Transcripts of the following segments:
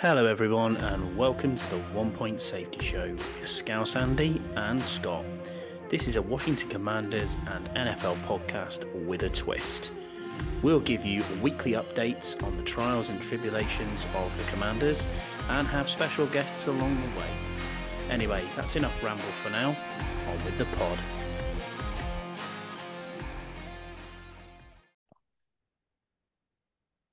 Hello, everyone, and welcome to the One Point Safety Show with Scouse Andy and Scott. This is a Washington Commanders and NFL podcast with a twist. We'll give you weekly updates on the trials and tribulations of the Commanders and have special guests along the way. Anyway, that's enough ramble for now. On with the pod.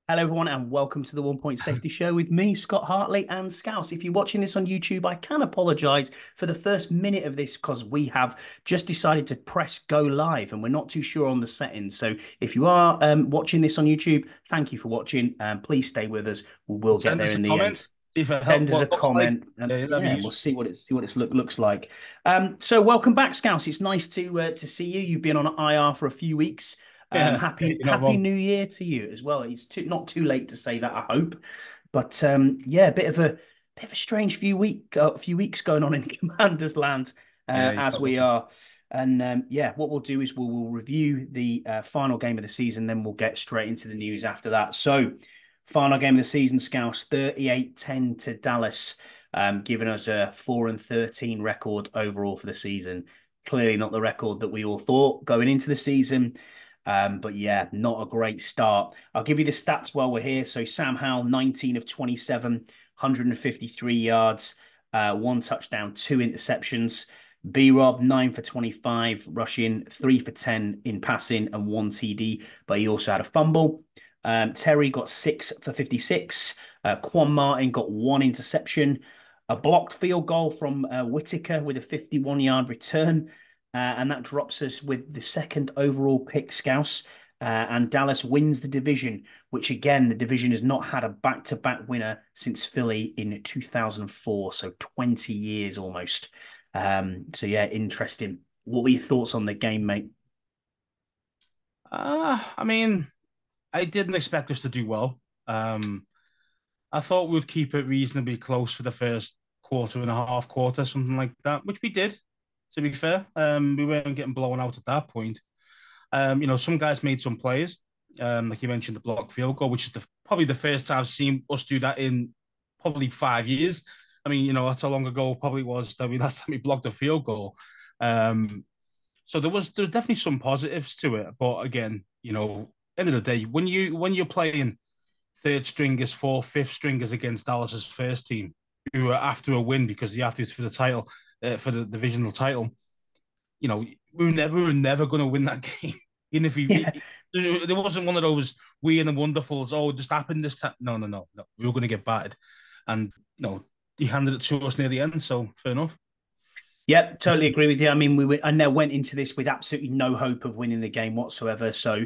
Hello, everyone, and welcome to the One Point Safety Show with me, Scott Hartley, and Scouse. If you're watching this on YouTube, I can apologise for the first minute of this because we have just decided to press go live and we're not too sure on the settings. So if you are um, watching this on YouTube, thank you for watching. Um, please stay with us. We will Send get there in the comment. end. If it Send us a comment, and Yeah, yeah, we'll see what it see what it look, looks like. Um, so welcome back, Scouse. It's nice to uh, to see you. You've been on IR for a few weeks. Um, happy Happy wrong. New Year to you as well. It's too, not too late to say that. I hope, but um, yeah, a bit of a bit of a strange few week uh, few weeks going on in Commanders Land uh, Yeah, as we are. And um, yeah, what we'll do is we'll, we'll review the uh, final game of the season, then we'll get straight into the news after that. So, final game of the season, Scouse 38 10 to Dallas, um, giving us a 4 and 13 record overall for the season. Clearly, not the record that we all thought going into the season. Um, but yeah, not a great start. I'll give you the stats while we're here. So, Sam Howell, 19 of 27, 153 yards, uh, one touchdown, two interceptions. B Rob, nine for 25 rushing, three for 10 in passing, and one TD, but he also had a fumble. Um, Terry got six for 56. Uh, Quan Martin got one interception, a blocked field goal from uh, Whitaker with a 51 yard return. Uh, and that drops us with the second overall pick, Scouse. Uh, and Dallas wins the division, which again, the division has not had a back to back winner since Philly in 2004. So 20 years almost. Um, so yeah, interesting. What were your thoughts on the game, mate? Uh, I mean, I didn't expect us to do well. Um, I thought we'd keep it reasonably close for the first quarter and a half quarter, something like that, which we did. To be fair, um, we weren't getting blown out at that point. Um, you know, some guys made some plays, um, like you mentioned, the block field goal, which is the, probably the first time I've seen us do that in probably five years. I mean, you know, that's how long ago probably was that we last time we blocked a field goal. Um, so there was there were definitely some positives to it, but again, you know, end of the day, when you when you're playing third stringers, fourth, fifth stringers against Dallas's first team, who are after a win because they have to for the title, uh, for the divisional title, you know, we were never we were never going to win that game, even if we. Yeah. There there wasn't one of those weird and wonderfuls. Oh, it just happened this time. No, no, no, no. We were going to get battered, and you know, he handed it to us near the end. So fair enough. Yep, totally agree with you. I mean, we were, I now went into this with absolutely no hope of winning the game whatsoever. So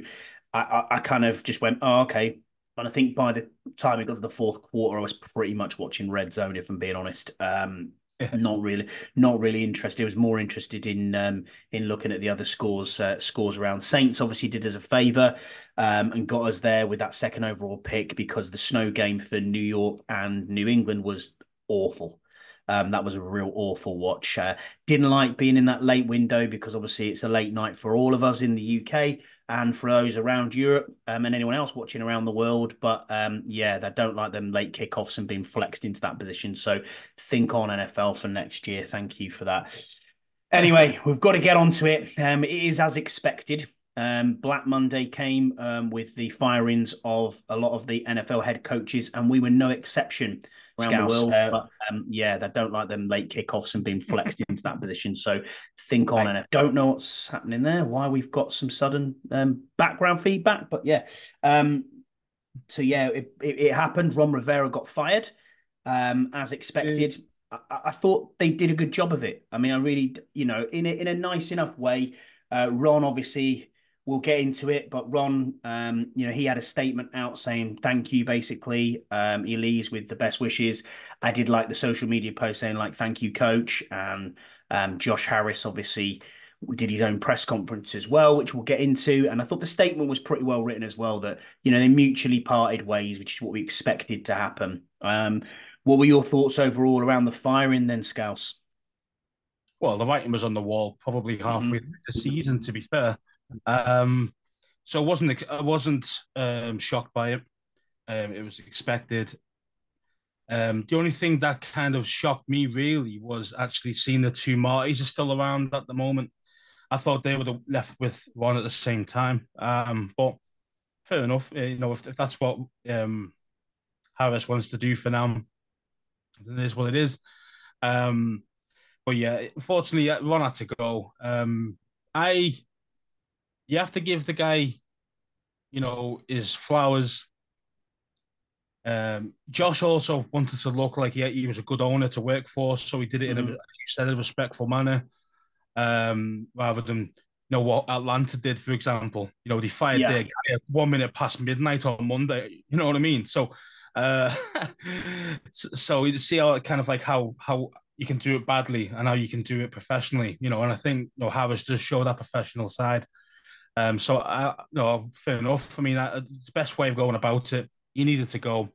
I, I, I kind of just went, oh, okay. And I think by the time it got to the fourth quarter, I was pretty much watching Red Zone, if I'm being honest. Um, Not really, not really interested. I was more interested in um, in looking at the other scores uh, scores around. Saints obviously did us a favour um, and got us there with that second overall pick because the snow game for New York and New England was awful. Um, that was a real awful watch. Uh, didn't like being in that late window because obviously it's a late night for all of us in the UK and for those around Europe um, and anyone else watching around the world. But um, yeah, they don't like them late kickoffs and being flexed into that position. So think on NFL for next year. Thank you for that. Anyway, we've got to get onto it. Um, it is as expected. Um, Black Monday came um, with the firings of a lot of the NFL head coaches, and we were no exception around Scouse, the world. uh, but um, yeah, they don't like them late kickoffs and being flexed into that position. So think on, and I don't know what's happening there. Why we've got some sudden um, background feedback, but yeah. Um, so yeah, it, it, it happened. Ron Rivera got fired, um, as expected. I, I thought they did a good job of it. I mean, I really, you know, in a, in a nice enough way. Uh, Ron obviously we'll get into it, but Ron, um, you know, he had a statement out saying thank you. Basically, um, he leaves with the best wishes. I did like the social media post saying like thank you, coach, and um, Josh Harris obviously did his own press conference as well, which we'll get into. And I thought the statement was pretty well written as well. That you know they mutually parted ways, which is what we expected to happen. Um, what were your thoughts overall around the firing then, Scouse? Well, the writing was on the wall probably halfway Mhm. through the season, to be fair. Um, so I wasn't I wasn't um, shocked by it. Um, it was expected. Um, the only thing that kind of shocked me really was actually seeing the two Martys are still around at the moment. I thought they would have left with one at the same time. Um, but fair enough. Uh, you know, if, if that's what um, Harris wants to do for now, then it is what it is. Um, but yeah, unfortunately, Ron had to go. Um, I, you have to give the guy, you know, his flowers. Um, Josh also wanted to look like he, he was a good owner to work for, so he did it mm-hmm. in a, mm-hmm. as you said, a respectful manner um, rather than you know what Atlanta did, for example. You know, they fired yeah. their guy at one minute past midnight on Monday. You know what I mean? So, uh, so you see how kind of like how how you can do it badly and how you can do it professionally. You know, and I think you know Harris does show that professional side. Um, so I, know, fair enough. I mean, I, it's the best way of going about it. You needed to go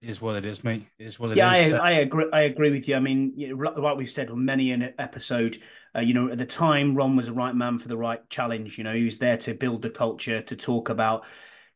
is what it is, mate. Is what it yeah, is. I, I, agree. I agree with you. I mean, like we've said on many an episode, uh, you know, at the time, Ron was the right man for the right challenge. You know, he was there to build the culture, to talk about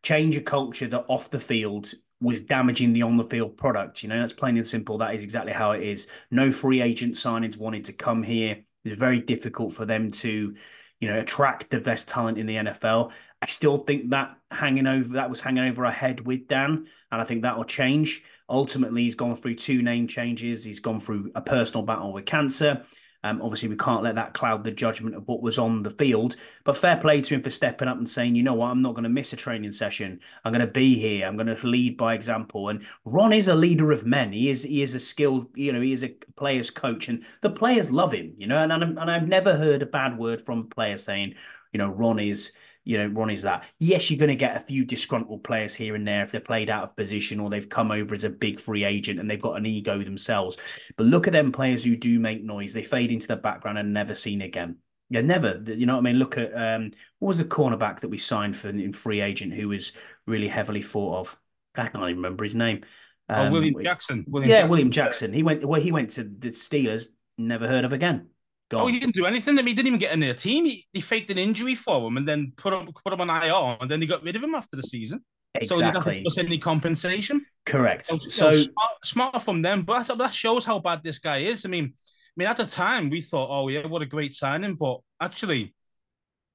change a culture that off the field was damaging the on the field product. You know, that's plain and simple. That is exactly how it is. No free agent signings wanted to come here. It was very difficult for them to, you know, attract the best talent in the NFL. I still think that hanging over that was hanging over our head with Dan, and I think that will change. Ultimately, he's gone through two name changes. He's gone through a personal battle with cancer. Um, obviously, we can't let that cloud the judgment of what was on the field. But fair play to him for stepping up and saying, you know what, I'm not going to miss a training session. I'm going to be here. I'm going to lead by example. And Ron is a leader of men. He is he is a skilled, you know, he is a player's coach, and the players love him. You know, and and, and I've never heard a bad word from a player saying, you know, Ron is you know, Ronnie's that. Yes, you're going to get a few disgruntled players here and there if they're played out of position or they've come over as a big free agent and they've got an ego themselves. But look at them players who do make noise. They fade into the background and never seen again. Yeah, never. You know what I mean? Look at um, what was the cornerback that we signed for in free agent who was really heavily thought of. I can't even remember his name. Um, oh, William Jackson. William yeah, Jackson. William Jackson. He went well. He went to the Steelers. Never heard of again. Gone. Oh, he didn't do anything. I mean, he didn't even get in their team. He, he faked an injury for him and then put him put him on IR, and then he got rid of him after the season. Exactly. So any compensation. Correct. So, so smart, smart, from them, but that shows how bad this guy is. I mean, I mean, at the time we thought, oh yeah, what a great signing, but actually,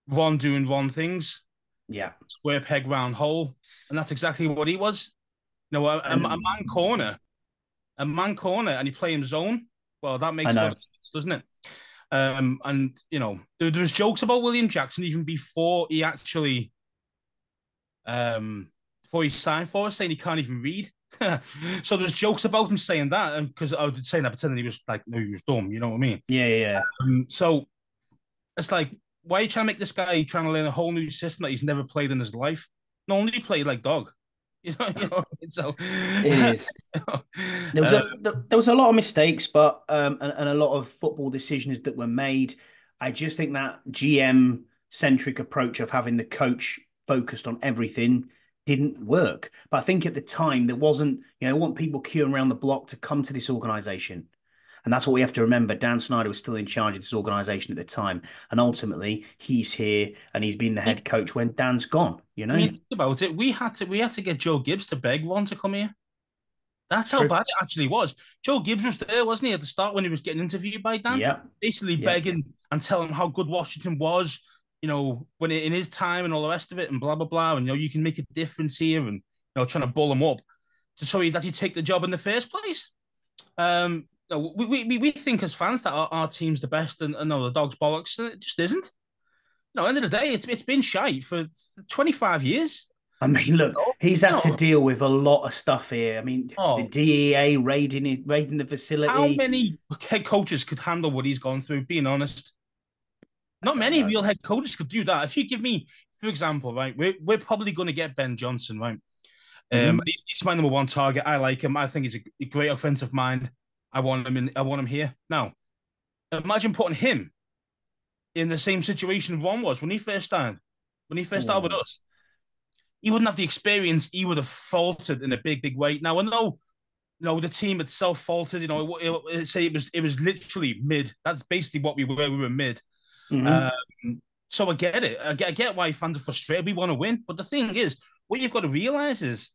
Ron doing Ron things. Yeah. Square peg round hole, and that's exactly what he was. You know, a, a, a man corner, a man corner, and he play him zone. Well, that makes a lot of sense, doesn't it? Um, and you know, there, there was jokes about William Jackson even before he actually, um, before he signed for us, saying he can't even read. so there's jokes about him saying that, and because I was saying that, pretending he was like, no, he was dumb. You know what I mean? Yeah, yeah. Um, so it's like, why are you trying to make this guy trying to learn a whole new system that he's never played in his life? Not only played like dog. You know, you know so it is. there was a uh, there was a lot of mistakes, but um, and, and a lot of football decisions that were made. I just think that GM centric approach of having the coach focused on everything didn't work. But I think at the time there wasn't, you know, I want people queuing around the block to come to this organization. And that's what we have to remember. Dan Snyder was still in charge of this organization at the time. And ultimately, he's here and he's been the head coach when Dan's gone. You know, I mean, think about it. We had to we had to get Joe Gibbs to beg Ron to come here. That's how True. bad it actually was. Joe Gibbs was there, wasn't he, at the start when he was getting interviewed by Dan? Yeah. Basically yeah. begging and telling how good Washington was, you know, when in his time and all the rest of it, and blah blah blah. And you know, you can make a difference here, and you know, trying to bull him up to show you that you take the job in the first place. Um, no, we, we, we think as fans that our, our team's the best and, and no, the dog's bollocks. And it just isn't. No, end of the day, it's, it's been shite for 25 years. I mean, look, he's had to deal with a lot of stuff here. I mean, oh. the DEA raiding raiding the facility. How many head coaches could handle what he's gone through? Being honest, not many real head coaches could do that. If you give me, for example, right, we're, we're probably going to get Ben Johnson, right? Mm-hmm. Um, he's my number one target. I like him. I think he's a great offensive mind. I want him in. I want him here now. Imagine putting him in the same situation Ron was when he first started. When he first started with us, he wouldn't have the experience. He would have faltered in a big, big way. Now I know, you know, the team itself faltered. You know, it, it, it, say it was it was literally mid. That's basically what we were. We were mid. Mm-hmm. Um, so I get it. I get, I get why fans are frustrated. We want to win, but the thing is, what you've got to realize is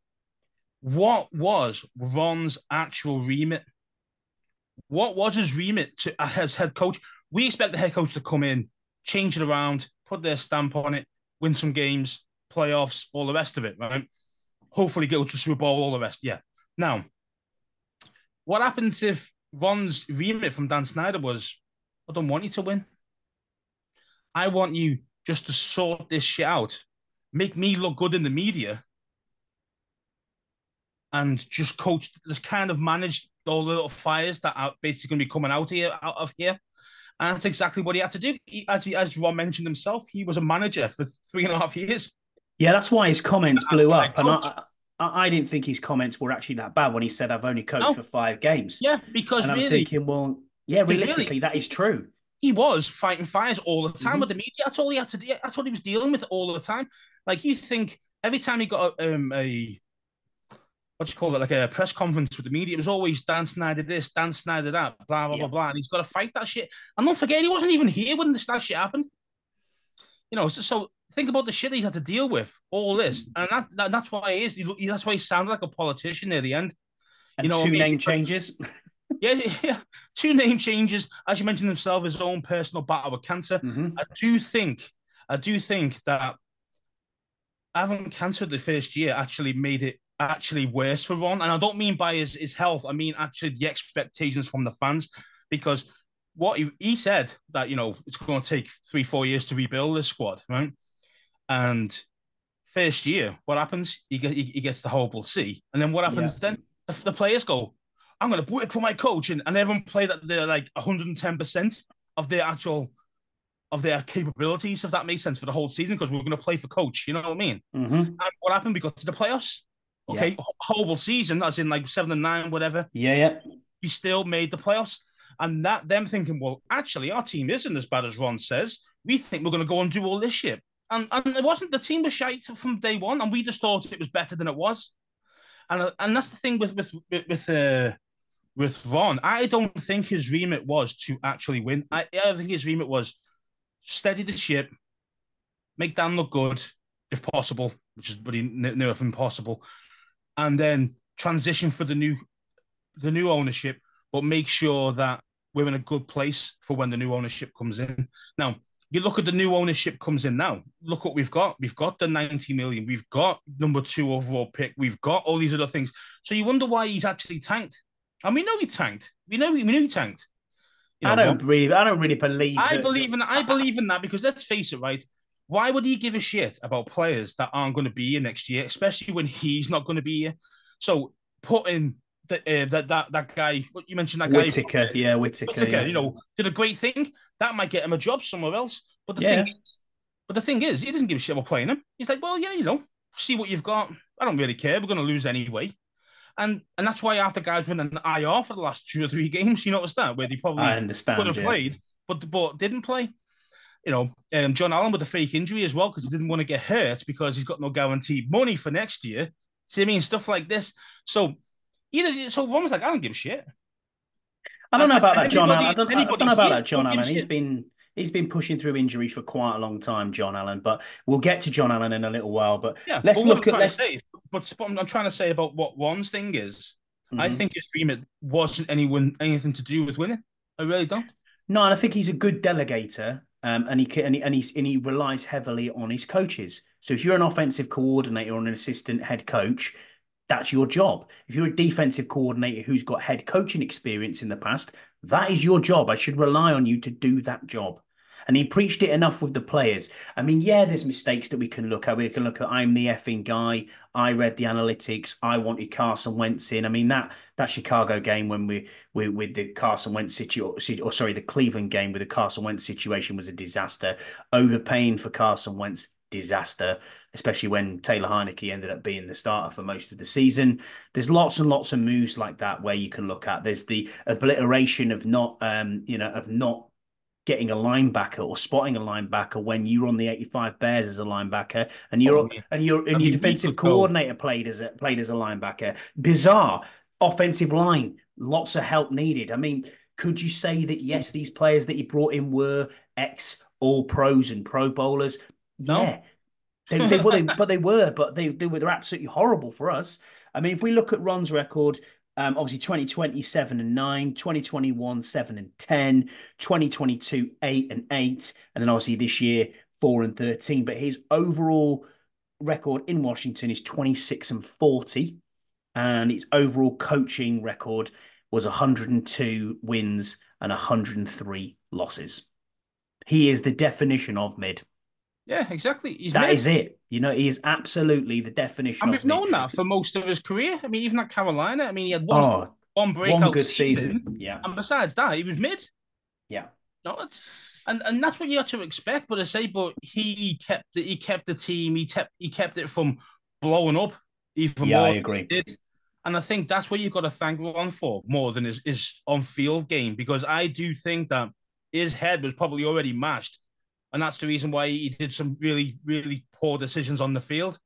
what was Ron's actual remit? What was his remit to, as head coach? We expect the head coach to come in, change it around, put their stamp on it, win some games, playoffs, all the rest of it, right? Hopefully go to Super Bowl, all the rest. Yeah. Now, what happens if Ron's remit from Dan Snyder was, I don't want you to win. I want you just to sort this shit out, make me look good in the media, and just coach, just kind of manage all the little fires that are basically going to be coming out here, out of here. And that's exactly what he had to do. He, as he, as Ron mentioned himself, he was a manager for three and a half years. Yeah, that's why his comments blew up. And I, I, I, didn't think his comments were actually that bad when he said, "I've only coached no. for five games." Yeah, because and really, I'm thinking, well, yeah, realistically, really, that is true. He was fighting fires all the time mm-hmm. with the media. That's all he had to do. That's what he was dealing with all the time. Like you think every time he got a, um, a what do you call it, like a press conference with the media. It was always Dan Snyder this, Dan Snyder that, blah blah yeah. blah blah. And he's got to fight that shit. And don't forget, he wasn't even here when this that shit happened. You know, so, so think about the shit he's had to deal with, all this, and that, that that's why he is. He, that's why he sounded like a politician near the end. And you know, two name changes. yeah, yeah, two name changes. As you mentioned himself, his own personal battle with cancer. Mm-hmm. I do think, I do think that having cancer the first year actually made it actually worse for Ron. And I don't mean by his, his health, I mean actually the expectations from the fans. Because what he, he said that, you know, it's going to take three, four years to rebuild this squad, right? And first year, what happens? He, get, he, he gets the horrible C. And then what happens yeah. then? The, the, players go, I'm going to work for my coach. And, and everyone play that they're like 110% of their actual of their capabilities, if that makes sense, for the whole season, because we're going to play for coach. You know what I mean? Mm-hmm. And what happened? We got to the playoffs. Okay, yeah. horrible season, as in like seven and nine, whatever. Yeah, yeah. We still made the playoffs, and that them thinking, well, actually, our team isn't as bad as Ron says. We think we're going to go and do all this shit, and and it wasn't. The team was shite from day one, and we just thought it was better than it was, and and that's the thing with with with uh, with Ron. I don't think his remit was to actually win. I, I think his remit was steady the ship, make Dan look good if possible, which is pretty near impossible, and then transition for the new the new ownership, but make sure that we're in a good place for when the new ownership comes in. Now, you look at the new ownership comes in now. Look what we've got. We've got the 90 million. We've got number two overall pick. We've got all these other things. So you wonder why he's actually tanked. And we know he tanked. We know we knew he tanked. You know, I don't really I don't really believe I believe in I believe in that because let's face it, right? Why would he give a shit about players that aren't going to be here next year, especially when he's not going to be here? So putting the, uh, that that that guy, what you mentioned, that guy Whittaker, yeah, Whittaker yeah. you know, did a great thing. That might get him a job somewhere else. But the yeah. thing is, but the thing is, he doesn't give a shit about playing him. He's like, well, yeah, you know, see what you've got. I don't really care. We're going to lose anyway. And and that's why after guys win an IR for the last two or three games, you notice that where they probably I understand, could have yeah. played, but but didn't play. You know, um, John Allen with a fake injury as well because he didn't want to get hurt because he's got no guaranteed money for next year. See, I mean, stuff like this. So either so Ron was like, I don't give a shit. I don't know about that, John Allen. I don't, I don't know about that, John Allen. He's been he's been pushing through injury for quite a long time, John Allen. But we'll get to John Allen in a little while. But yeah, let's look at let's. Say, but I'm trying to say about what Ron's thing is, mm-hmm. I think his remit wasn't anyone anything to do with winning. I really don't. No, and I think he's a good delegator, um, and he and he and, and he relies heavily on his coaches. So if you're an offensive coordinator or an assistant head coach, that's your job. If you're a defensive coordinator who's got head coaching experience in the past, that is your job. I should rely on you to do that job. And he preached it enough with the players. I mean, yeah, there's mistakes that we can look at. We can look at I'm the effing guy. I read the analytics. I wanted Carson Wentz in. I mean, that that Chicago game when we, we with the Carson Wentz situation, or sorry, the Cleveland game with the Carson Wentz situation was a disaster. Overpaying for Carson Wentz, disaster especially when Taylor Heinicke ended up being the starter for most of the season. There's lots and lots of moves like that where you can look at. There's the obliteration of not, um, you know, of not getting a linebacker or spotting a linebacker when you're on the 85 Bears as a linebacker and you're oh, and you're and your defensive coordinator played as a played as a linebacker. Bizarre offensive line, lots of help needed. I mean, could you say that yes, these players that he brought in were ex all pros and pro bowlers? No. Yeah, they, they, well, they, but they were, but they, they were they're absolutely horrible for us. I mean, if we look at Ron's record, um, obviously 2020, 7 and 9, 2021, 7 and 10, 2022, 8 and 8, and then obviously this year, 4 and 13. But his overall record in Washington is 26 and 40, and his overall coaching record was 102 wins and 103 losses. He is the definition of mid. Yeah, exactly. He's that mid. is it. You know, he is absolutely the definition. And we've known that for most of his career. I mean, even at Carolina, I mean, he had one, oh, one breakout one good season. season. Yeah. And besides that, he was mid. Yeah. No, it's, and and that's what you have to expect. But I say, but he kept the, he kept the team. He kept he kept it from blowing up even yeah, more. I agree. Did. And I think that's what you've got to thank Ron for more than his, his on field game because I do think that his head was probably already mashed. And that's the reason why he did some really, really poor decisions on the field.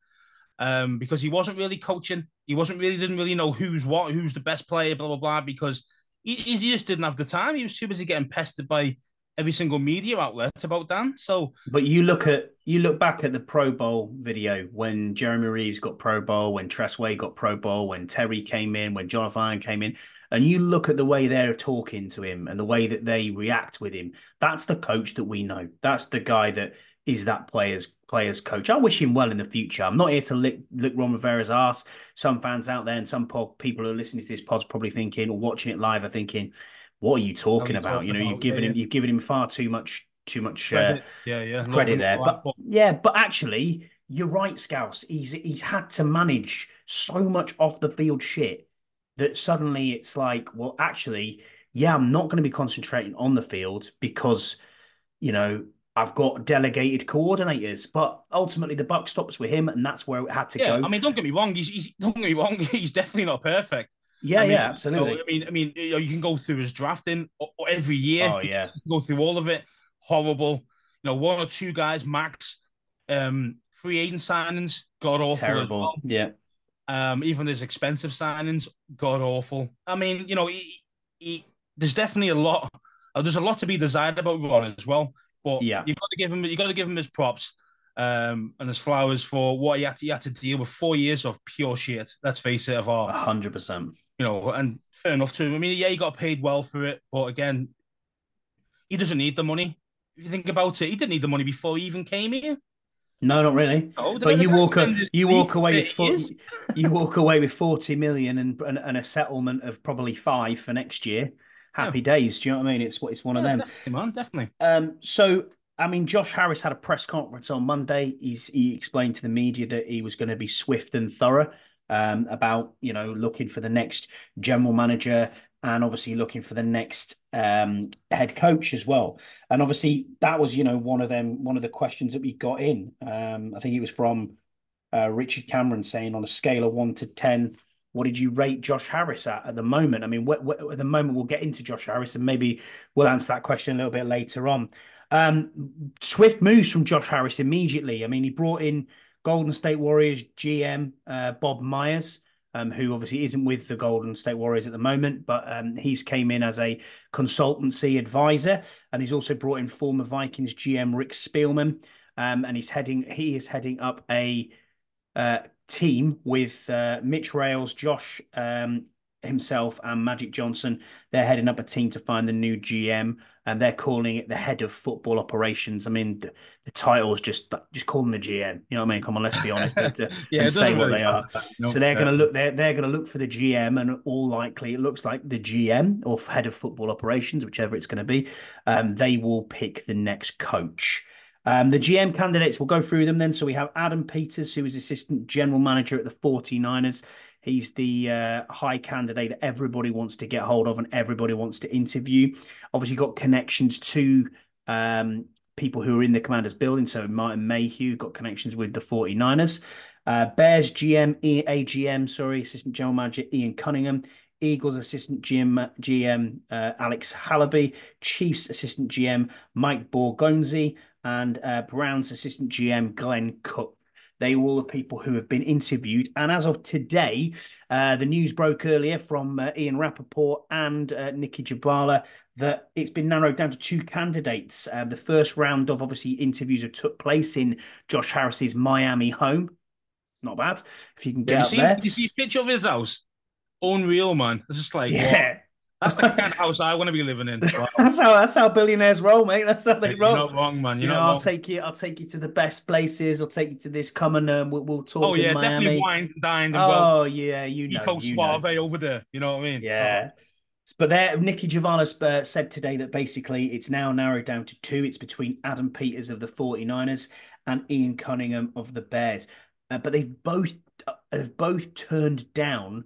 Um, because he wasn't really coaching. He wasn't really, didn't really know who's what, who's the best player, blah, blah, blah, because he, he just didn't have the time. He was too busy getting pestered by every single media outlet about Dan. So, but you look at you look back at the Pro Bowl video when Jeremy Reaves got Pro Bowl, when Tress Way got Pro Bowl, when Terry came in, when Jonathan came in, and you look at the way they're talking to him and the way that they react with him. That's the coach that we know. That's the guy that is that player's player's coach. I wish him well in the future. I'm not here to lick, lick Ron Rivera's ass. Some fans out there and some people who are listening to this pod's probably thinking or watching it live are thinking, what are you talking about? Talking you know, about? you've given yeah, him yeah. you've given him far too much too much uh, yeah yeah credit there. But, but yeah, but actually, you're right, Scouse. He's he's had to manage so much off the field shit that suddenly it's like, well, actually, yeah, I'm not going to be concentrating on the field because you know I've got delegated coordinators, but ultimately the buck stops with him, and that's where it had to yeah, go. I mean, don't get me wrong. He's, he's don't get me wrong. He's definitely not perfect. Yeah, I mean, yeah, absolutely. You know, I mean, I mean, you, know, you can go through his drafting every year. Oh yeah, go through all of it. Horrible. You know, one or two guys max. Um, free agent signings, god awful. Terrible. Well. Yeah. Um, even his expensive signings, god awful. I mean, you know, he, he, there's definitely a lot. Uh, there's a lot to be desired about Ron as well. But yeah, you got to give him, you got to give him his props um, and his flowers for what he had to, he had to deal with four years of pure shit. Let's face it, of all. hundred percent you know, and fair enough to. him. I mean, yeah, he got paid well for it, but again, he doesn't need the money. If you think about it, he didn't need the money before he even came here. No, not really. No, but you walk a, you walk away with 40, you walk away with forty million and, and, and a settlement of probably five for next year. Happy yeah. days. Do you know what I mean? It's what it's one yeah, of them. Definitely, man, definitely. Um, so I mean, Josh Harris had a press conference on Monday. He's he explained to the media that he was going to be swift and thorough um, about you know looking for the next general manager and obviously looking for the next um, head coach as well. And obviously that was you know one of them one of the questions that we got in. Um, I think it was from uh, Richard Cameron saying on a scale of one to ten. What did you rate Josh Harris at at the moment? I mean, at the moment we'll get into Josh Harris and maybe we'll answer that question a little bit later on. Um, swift moves from Josh Harris immediately. I mean, he brought in Golden State Warriors GM uh, Bob Myers, um, who obviously isn't with the Golden State Warriors at the moment, but um, he's came in as a consultancy advisor, and he's also brought in former Vikings GM Rick Spielman, um, and he's heading he is heading up a uh, team with uh, Mitch Rales, Josh um, himself, and Magic Johnson. They're heading up a team to find the new GM and they're calling it the head of football operations. I mean, the, the title is just just call them the GM. You know what I mean? Come on, let's be honest and, yeah, and say what really they are. No, so they're going to look. They're they're going to look for the GM, and all likely it looks like the GM or head of football operations, whichever it's going to be. Um, they will pick the next coach. Um, the GM candidates, we'll go through them then. So we have Adam Peters, who is assistant general manager at the 49ers. He's the uh, high candidate that everybody wants to get hold of and everybody wants to interview. Obviously, got connections to um, people who are in the commander's building. So Martin Mayhew got connections with the 49ers. Uh, Bears GM, AGM, sorry, assistant general manager Ian Cunningham. Eagles assistant GM, GM uh, Alec Halaby. Chiefs assistant GM Mike Borgonzi, and uh, Browns assistant GM Glenn Cook. They were all the people who have been interviewed. And as of today, uh, the news broke earlier from uh, Ian Rapoport and uh, Nicki Jhabvala that it's been narrowed down to two candidates. Uh, the first round of obviously interviews have took place in Josh Harris's Miami home. not bad. If you can get you see, there. you see a picture of his house? Unreal, man. It's just like, yeah. That's the kind of house I want to be living in. That's how that's how billionaires roll, mate. That's how they You're roll. not wrong, man. You're you know, not I'll wrong. take you. I'll take you to the best places. I'll take you to this. Come and um, we'll, we'll talk. oh yeah, Miami. definitely wined and dined and well, Oh yeah, you know, eco you know. over there. You know what I mean? Yeah. But there, Nicki Jhabvala's uh, said today that basically it's now narrowed down to two. It's between Adam Peters of the 49ers and Ian Cunningham of the Bears. Uh, but they've both uh, have both turned down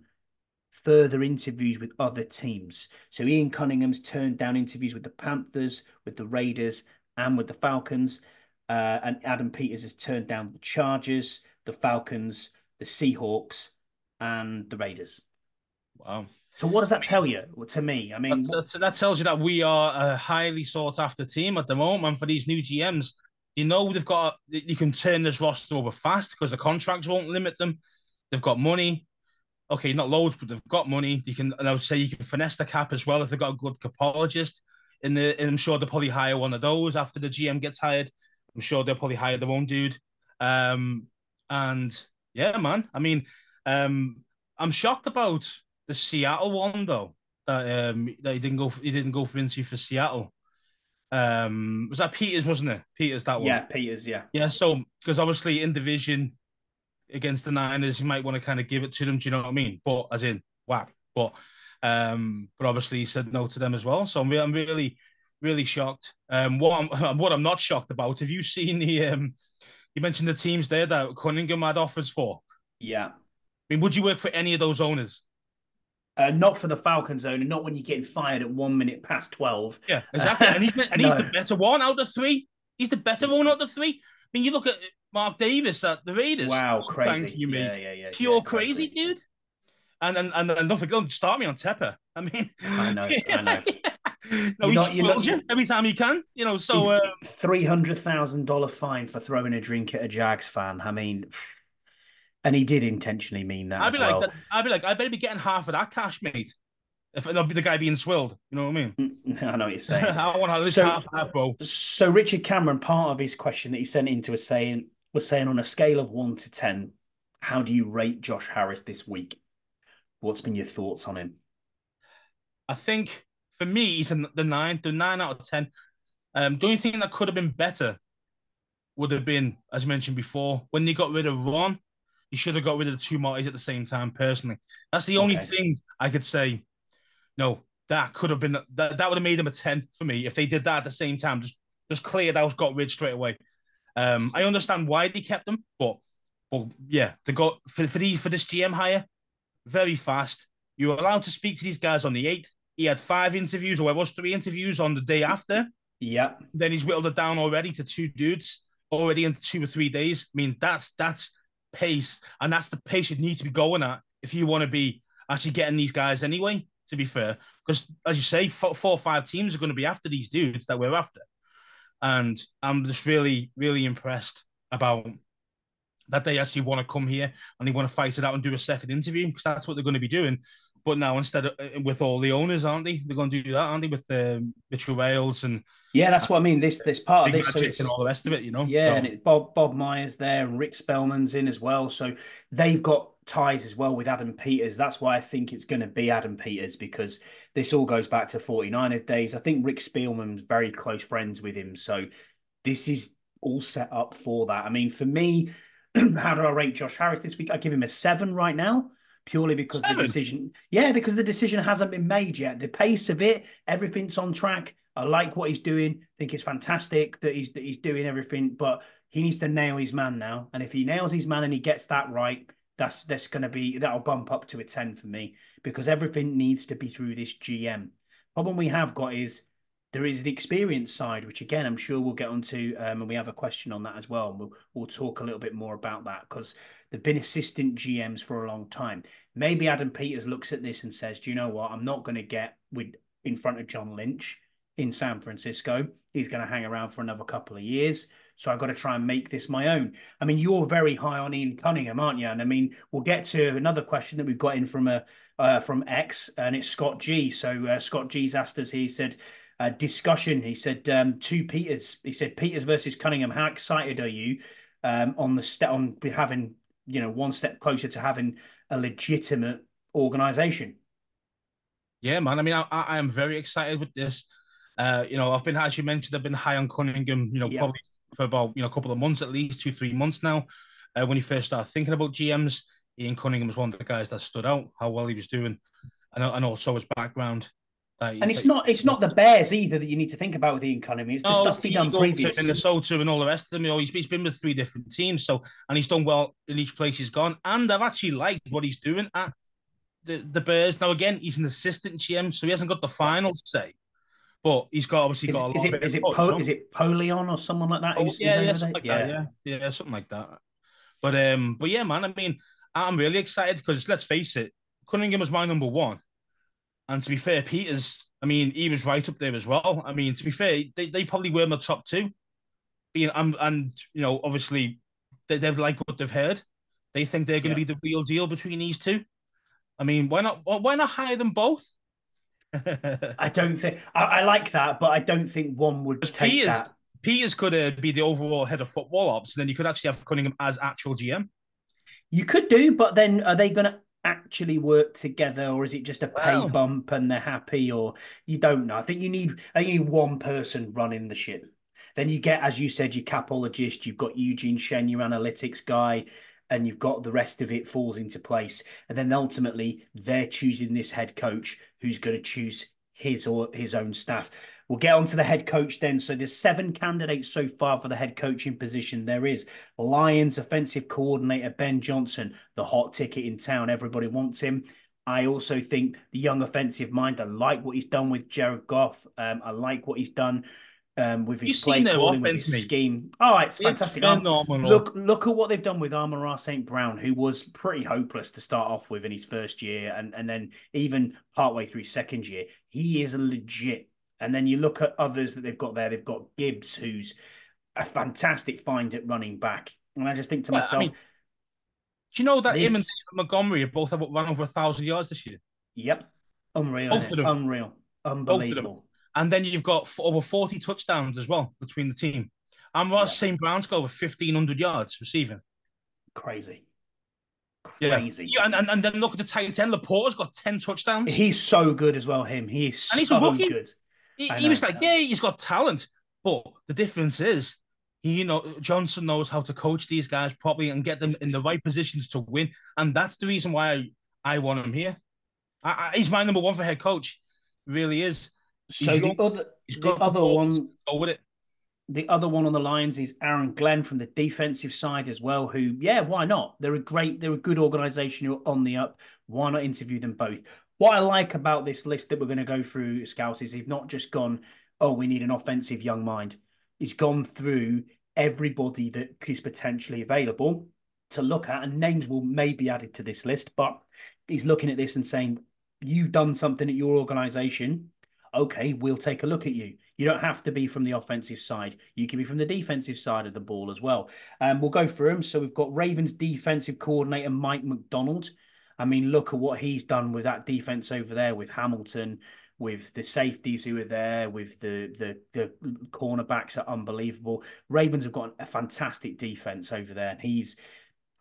further interviews with other teams. So Ian Cunningham's turned down interviews with the Panthers, with the Raiders, and with the Falcons. Uh, and Adam Peters has turned down the Chargers, the Falcons, the Seahawks, and the Raiders. Wow. So what does that tell you? Well, to me, I mean, That, that's- that tells you that we are a highly sought after team at the moment. And for these new GMs, you know they've got you can turn this roster over fast because the contracts won't limit them. They've got money. Okay, not loads, but they've got money. You can, and I would say you can finesse the cap as well if they've got a good capologist. In the, and I'm sure they'll probably hire one of those after the GM gets hired. I'm sure they'll probably hire their own dude. Um, and yeah, man. I mean, um, I'm shocked about the Seattle one though. That um that he didn't go for, he didn't go for interview for Seattle. Um, was that Peters, wasn't it? Peters that one. yeah, Peters, yeah. Yeah, so because obviously in division against the Niners, you might want to kind of give it to them. Do you know what I mean? But as in whack. But um, but obviously he said no to them as well. So I'm, re- I'm really, really shocked. Um, what I'm what I'm not shocked about. Have you seen the um? You mentioned the teams there that Cunningham had offers for. Yeah. I mean, would you work for any of those owners? Uh, not for the Falcons owner, not when you're getting fired at one minute past 12. Yeah, exactly. and he's, and he's No. the better one out of three. He's the better one out of three. I mean, you look at Mark Davis at the Raiders. Wow, crazy. Thank you, mate. Yeah, yeah, yeah. Pure yeah, crazy, dude. And and and, and don't start me on Tepper. I mean, I know, I know. no, he not- not- every time he can. You know, so uh, three hundred thousand dollar fine for throwing a drink at a Jags fan. I mean, and he did intentionally mean that I'd as be well. like, I'd be like, I better be getting half of that cash, mate. If I'll be the guy being swilled, you know what I mean? I know what you're saying. I want to So- half that, bro. So Richard Cameron, part of his question that he sent into was saying was saying on a scale of one to ten, how do you rate Josh Harris this week? What's been your thoughts on him? I think for me, he's in the nine, the nine out of ten. Um, the only thing that could have been better would have been, as mentioned before, when they got rid of Ron, he should have got rid of the two Martys at the same time. Personally, that's the only Okay. thing I could say. No, that could have been that. That would have made them a ten for me if they did that at the same time. Just just cleared out, got rid straight away. Um, I understand why they kept them, but but yeah, they got for for the for this GM hire very fast. You were allowed to speak to these guys on the eighth. He had five interviews, or it was three interviews on the day after. Yeah, Then he's whittled it down already to two dudes already in two or three days. I mean, that's that's pace, and that's the pace you need to be going at if you want to be actually getting these guys anyway. To be fair, because as you say, four, four or five teams are going to be after these dudes that we're after, and I'm just really, really impressed about that they actually want to come here and they want to fight it out and do a second interview because that's what they're going to be doing. But now instead of uh, with all the owners, aren't they? They're going to do that, aren't they? With um, Mitchell Rales and yeah, that's what I mean. This this part of this, so and all the rest of it, you know. Yeah, So- and it, Bob Bob Myers there and Rick Spielman's in as well. So they've got ties as well with Adam Peters. That's why I think it's going to be Adam Peters because this all goes back to 49er days. I think Rick Spielman's very close friends with him. So this is all set up for that. I mean, for me, how do I rate Josh Harris this week? I give him a seven right now. Purely because the decision, yeah, because the decision hasn't been made yet. The pace of it, everything's on track. I like what he's doing. I think it's fantastic that he's that he's doing everything, but he needs to nail his man now. And if he nails his man and he gets that right, that's that's going to be that'll bump up to a ten for me because everything needs to be through this GM. Problem we have got is there is the experience side, which again I'm sure we'll get onto, um, and we have a question on that as well. And we'll we'll talk a little bit more about that because they've been assistant GMs for a long time. Maybe Adam Peters looks at this and says, "Do you know what? I'm not going to get with in front of John Lynch in San Francisco. He's going to hang around for another couple of years." So I've got to try and make this my own. I mean, you're very high on Ian Cunningham, aren't you? And I mean, we'll get to another question that we've got in from a uh, from X, and it's Scott G. So uh, Scott G's asked us. He said, uh, "Discussion." He said, um, "Two Peters." He said, "Peters versus Cunningham. How excited are you um, on the st- on having you know, one step closer to having a legitimate organization. Yeah, man. I mean, I, I am very excited with this. Uh, you know, I've been, as you mentioned, I've been high on Cunningham, you know, yeah. probably for about, you know, a couple of months at least, two, three months now. Uh, when he first started thinking about GMs, Ian Cunningham was one of the guys that stood out, how well he was doing, and, and also his background. Uh, and it's like, not it's not the Bears either that you need to think about with Ian Cunningham. It's the no, stuff he done previous. Minnesota and all the rest of them. You know, he's, he's been with three different teams, so and he's done well in each place he's gone. And I've actually liked what he's doing at the, the Bears. Now again, he's an assistant GM, so he hasn't got the final say. But he's got obviously is, got a is it is it po- is it Polion or someone like that? Oh, yeah, yeah, like yeah. That, yeah, yeah, something like that. But um, but yeah, man. I mean, I'm really excited because let's face it, Cunningham was my number one, and to be fair, Peters. I mean, he was right up there as well. I mean, to be fair, they, they probably were my top two. Being and, and you know, obviously, they, they've like what they've heard. They think they're going to yeah. be the real deal between these two. I mean, why not? Why not hire them both? I don't think I, I, like that, but I don't think one would take Peters, that. Peters could uh, be the overall head of football ops, and then you could actually have Cunningham as actual GM. You could do, but then are they going to actually work together, or is it just a pay wow. bump and they're happy, or you don't know? I think you need I think you need one person running the ship. Then you get, as you said, your capologist. You've got Eugene Shen, your analytics guy and you've got the rest of it falls into place. And then ultimately, they're choosing this head coach who's going to choose his or his own staff. We'll get on to the head coach then. So there's seven candidates so far for the head coaching position. There is Lions offensive coordinator Ben Johnson, the hot ticket in town. Everybody wants him. I also think the young offensive mind. I like what he's done with Jared Goff. Um, I like what he's done um, with his play calling, with his scheme. Oh, it's fantastic. It's look, look at what they've done with Amon-Ra St. Brown, who was pretty hopeless to start off with in his first year, and and then even partway through second year, he is legit. And then you look at others that they've got there. They've got Gibbs, who's a fantastic find at running back, and I just think to yeah, myself. I mean, do you know that this... him and Montgomery have both have run over a thousand yards this year? Yep, unreal, both of them. unreal, unbelievable. And then you've got over 40 touchdowns as well between the team. And Ross yeah. St. Brown's got over 1,500 yards receiving. Crazy. Crazy. Yeah, and, and, and then look at the tight end. LaPorta's got 10 touchdowns. He's so good as well, him. He is and he's so good. He, he was like, yeah, he's got talent. But the difference is, he, you know, Johnson knows how to coach these guys properly and get them in the right positions to win. And that's the reason why I, I want him here. I, I, he's my number one for head coach. Really is. So the other, the other one, go with it. The other one on the Lions is Aaron Glenn from the defensive side as well. Who, yeah, why not? They're a great, they're a good organization who are on the up. Why not interview them both? What I like about this list that we're going to go through, Scouse, is they've not just gone, oh, we need an offensive young mind. He's gone through everybody that is potentially available to look at, and names will maybe added to this list, but he's looking at this and saying, You've done something at your organization okay, we'll take a look at you. You don't have to be from the offensive side. You can be from the defensive side of the ball as well. Um, we'll go through them. So we've got Ravens defensive coordinator Mike Macdonald. I mean, look at what he's done with that defense over there with Hamilton, with the safeties who are there, with the the the cornerbacks are unbelievable. Ravens have got a fantastic defense over there, and he's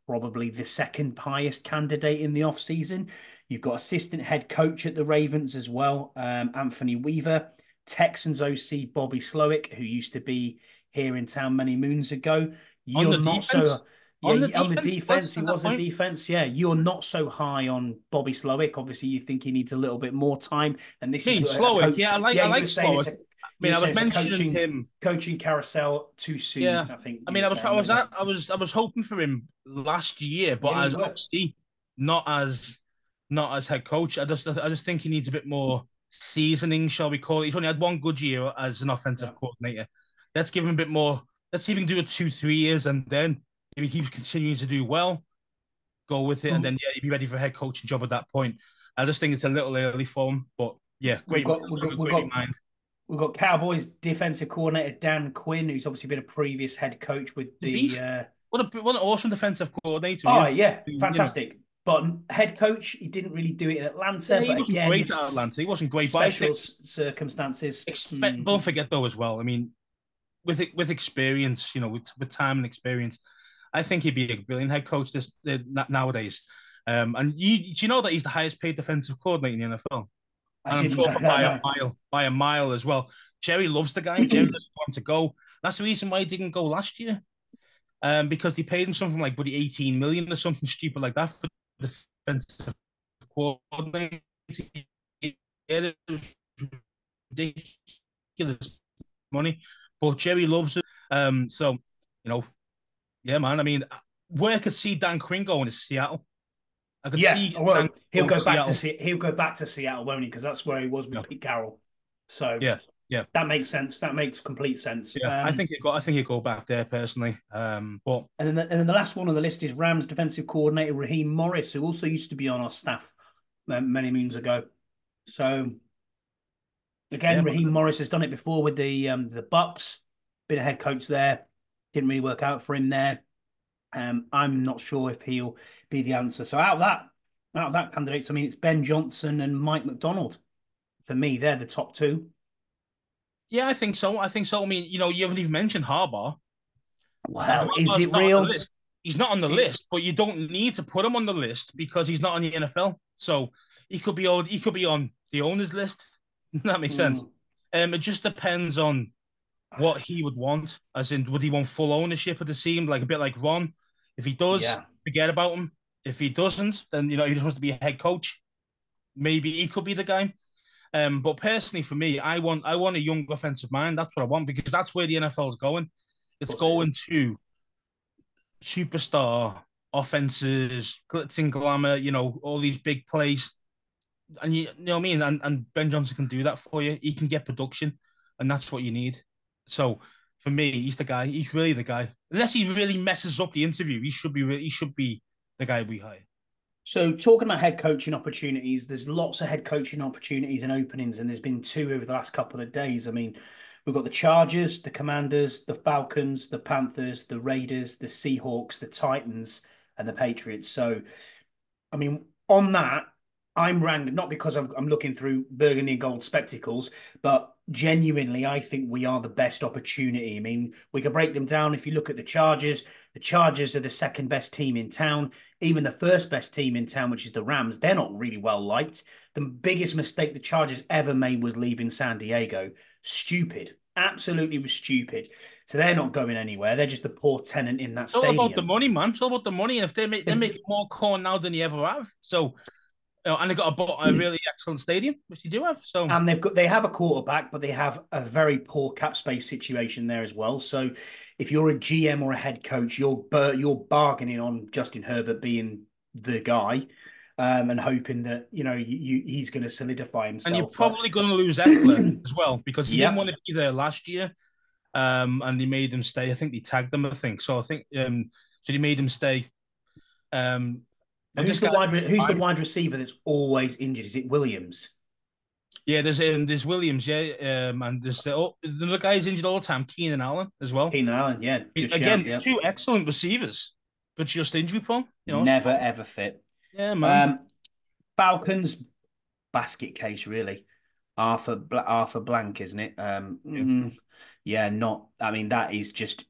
probably the second highest candidate in the offseason. You've got assistant head coach at the Ravens as well, um, Anthony Weaver. Texans OC Bobby Slowik, who used to be here in town many moons ago. You're not defense? so. Yeah, on the, on the defense, he was a defense. Yeah, you're not so high on Bobby Slowik. Obviously, you think he needs a little bit more time. And this is Slowik. yeah, I like. Yeah, I like Slowik. I mean, I was mentioning coaching, him coaching carousel too soon. Yeah, I think. I mean, I was, I was, I was, I was hoping for him last year, but yeah, as obviously not as not as head coach. I just I just think he needs a bit more seasoning, shall we call it. He's only had one good year as an offensive yeah. coordinator. Let's give him a bit more. Let's see if he can do it two, three years, and then if he keeps continuing to do well, go with it, mm. and then yeah, he'd be ready for a head coaching job at that point. I just think it's a little early for him, but yeah, great, we've got, we've got, we've got, mind. We've got Cowboys defensive coordinator Dan Quinn, who's obviously been a previous head coach with the. the uh... What a what an awesome defensive coordinator! Oh yeah, fantastic. You know. But head coach, he didn't really do it in Atlanta. Yeah, he wasn't again, great at Atlanta. He wasn't great. Special circumstances. Expect, mm. Don't forget though as well. I mean, with with experience, you know, with, with time and experience, I think he'd be a brilliant head coach this uh, nowadays. Um, and you, do you know that he's the highest paid defensive coordinator in the NFL? And I'm talking by a mile, by a mile as well. Jerry loves the guy. Jerry doesn't want to go. That's the reason why he didn't go last year. Um, because they paid him something like buddy 18 million or something stupid like that for defensive coordinator. Ridiculous money. But Jerry loves it. Um, so you know, yeah, man. I mean, where I could see Dan Quinn going is Seattle. I could yeah, see well, he'll go back Seattle. to see he'll go back to Seattle, won't he? Because that's where he was with yeah. Pete Carroll. So yeah, yeah, that makes sense. That makes complete sense. Yeah, um, I think it got. I think it go back there personally. Um, but and then the, and then the last one on the list is Rams defensive coordinator Raheem Morris, who also used to be on our staff many moons ago. So again, yeah, Raheem Morris has done it before with the um, the Bucks. Been a head coach there. Didn't really work out for him there. Um, I'm not sure if he'll be the answer. So out of that, out of that candidates, I mean, it's Ben Johnson and Mike Macdonald. For me, they're the top two. Yeah, I think so. I think so. I mean, you know, you haven't even mentioned Harbaugh. Well, is it real? He's not on the list, but you don't need to put him on the list because he's not on the NFL. So he could be on. He could be on the owners list. that makes mm. sense. Um, it just depends on what he would want. As in, would he want full ownership of the team, like a bit like Ron? If he does, yeah. forget about him. If he doesn't, then you know he just wants to be a head coach. Maybe he could be the guy. Um, but personally, for me, I want I want a young offensive mind. That's what I want because that's where the NFL is going. It's going to superstar offenses, glitz and glamour. You know, all these big plays, and you, you know what I mean. And and Ben Johnson can do that for you. He can get production, and that's what you need. So for me, he's the guy. He's really the guy. Unless he really messes up the interview, he should be. He should be the guy we hire. So, talking about head coaching opportunities, there's lots of head coaching opportunities and openings, and there's been two over the last couple of days. I mean, we've got the Chargers, the Commanders, the Falcons, the Panthers, the Raiders, the Seahawks, the Titans, and the Patriots. So, I mean, on that, I'm ranked not because I'm, I'm looking through burgundy and gold spectacles, but genuinely, I think we are the best opportunity. I mean, we can break them down. If you look at the Chargers, the Chargers are the second best team in town. Even the first best team in town, which is the Rams, they're not really well liked. The biggest mistake the Chargers ever made was leaving San Diego. Stupid. Absolutely stupid. So they're not going anywhere. They're just a poor tenant in that it's stadium. all about the money, man. It's all about the money. If they make, they're making more corn now than you ever have. So and they've got a, a really excellent stadium, which they do have. So and they've got they have a quarterback, but they have a very poor cap space situation there as well. So if you're a GM or a head coach, you're you're bargaining on Justin Herbert being the guy. Um, and hoping that you know you, you, he's going to solidify himself. And you're probably going to lose Ekeler as well because he yep. didn't want to be there last year, um, and they made him stay. I think they tagged him. I think so. I think um, so. They made him stay. Um, who's the wide who's the wide receiver that's always injured? Is it Williams? Yeah, there's um, there's Williams, yeah, um, and there's the oh, the guy's injured all the time, Keenan Allen as well. Keenan Allen, yeah, Good again, shout, yeah. two excellent receivers, but just injury prone. You know, never so. ever fit. Yeah, man. Um, Falcons basket case really. Arthur Arthur Blank, isn't it? Um, yeah. Mm, yeah, not. I mean, that is just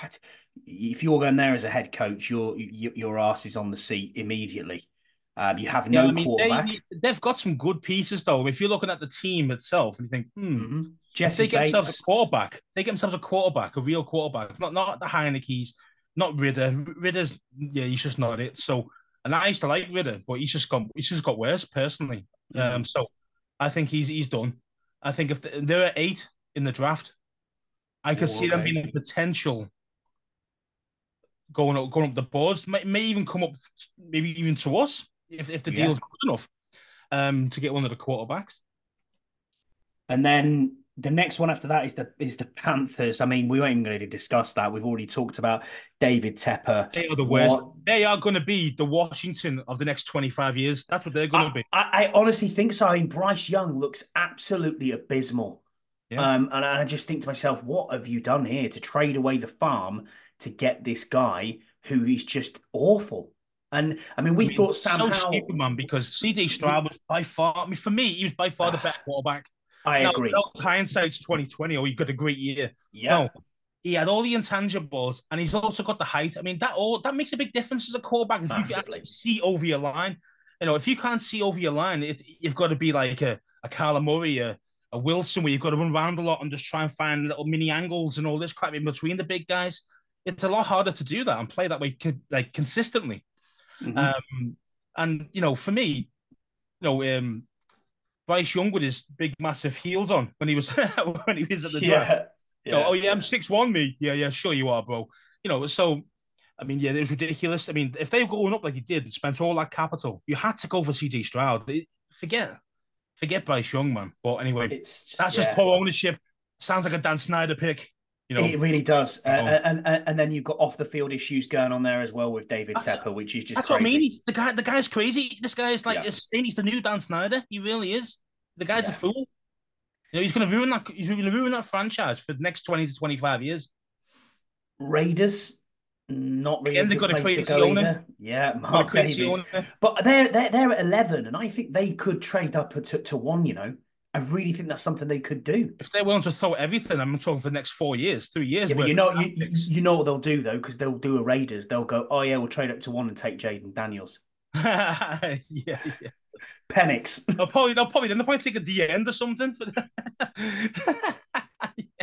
if you're going there as a head coach, your your ass is on the seat immediately. Um, you have no yeah, I mean, quarterback. They, have got some good pieces though. If you're looking at the team itself and you think, hmm, mm-hmm. Jessie they get Bates. themselves a quarterback. They get themselves a quarterback, a real quarterback, not not the Heinicke's, not Ridder. Ridder's yeah, he's just not it. So, and I used to like Ridder, but he's just got he's just got worse personally. Mm-hmm. Um, so I think he's he's done. I think if the, there are eight in the draft, I could see them being a potential going up, going up the boards. May, may even come up, maybe even to us if, if the deal yeah. good enough um, to get one of the quarterbacks. And then the next one after that is the is the Panthers. I mean, we weren't even going to discuss that. We've already talked about David Tepper. They are the worst. What... They are going to be the Washington of the next twenty five years. That's what they're going I, to be. I, I, honestly think so. I mean, Bryce Young looks absolutely abysmal. Yeah. Um, and I just think to myself, what have you done here to trade away the farm to get this guy who is just awful. And I mean, we I mean, thought Sam so Howell, stupid, man, because CJ Stroud was by far. I mean, for me, he was by far the better quarterback. I now, agree. Hindsight's twenty twenty. Oh, you got a great year. Yeah. No, he had all the intangibles, and he's also got the height. I mean, that all that makes a big difference as a quarterback. If you can see over your line, you know, if you can't see over your line, it, you've got to be like a a Kyler Murray, a, a Wilson, where you've got to run around a lot and just try and find little mini angles and all this crap in between the big guys. It's a lot harder to do that and play that way, like consistently. Mm-hmm. Um, and you know, for me, you know, um, Bryce Young with his big massive heels on when he was when he was at the yeah. draft. Yeah. You know, oh yeah, I'm six one, me. Yeah, yeah, sure you are, bro. You know, so I mean, yeah, it was ridiculous. I mean, if they were going up like he did and spent all that capital, you had to go for CJ Stroud. Forget, forget Bryce Young, man. But anyway, just, that's yeah. just poor ownership. Sounds like a Dan Snyder pick. You know, it really does, uh, and, and and then you've got off the field issues going on there as well with David Tepper, which is just that's crazy. what I mean. He's, the guy, the guy's crazy. This guy is like, yeah. he's the new Dan Snyder. He really is. The guy's yeah. a fool. You know, he's going to ruin that. He's going to ruin that franchise for the next twenty to twenty-five years. Raiders, not really. Again, they've got a crazy go owner. Either. Yeah, Mark Davis. But they're, they're they're at eleven, and I think they could trade up to, to one. You know, I really think that's something they could do. If they're willing to throw everything, I'm talking for the next four years, three years. Yeah, but you know, you, you, know what they'll do though, because they'll do a Raiders. They'll go, oh yeah, we'll trade up to one and take Jayden Daniels. yeah, yeah. Penix. They'll probably, they'll probably, then they'll probably take a D end or something. For yeah.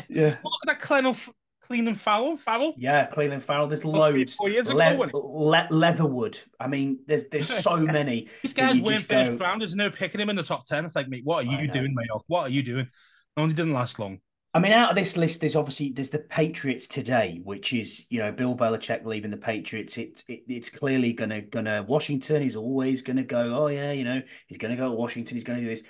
yeah. Look at that Clelin, Clelin Ferrell. Farrell. Yeah, Clelin Ferrell. There's loads. Four years ago, Le- Le- Leatherwood. I mean, there's there's so many. These guys weren't first go... rounders and they're picking him in the top ten. It's like, mate, what are you doing, mate? What are you doing? Only didn't last long. I mean, out of this list, there's obviously there's the Patriots today, which is you know Bill Belichick leaving the Patriots. It, it it's clearly gonna gonna Washington. He's always gonna go. Oh yeah, you know he's gonna go to Washington. He's gonna do this.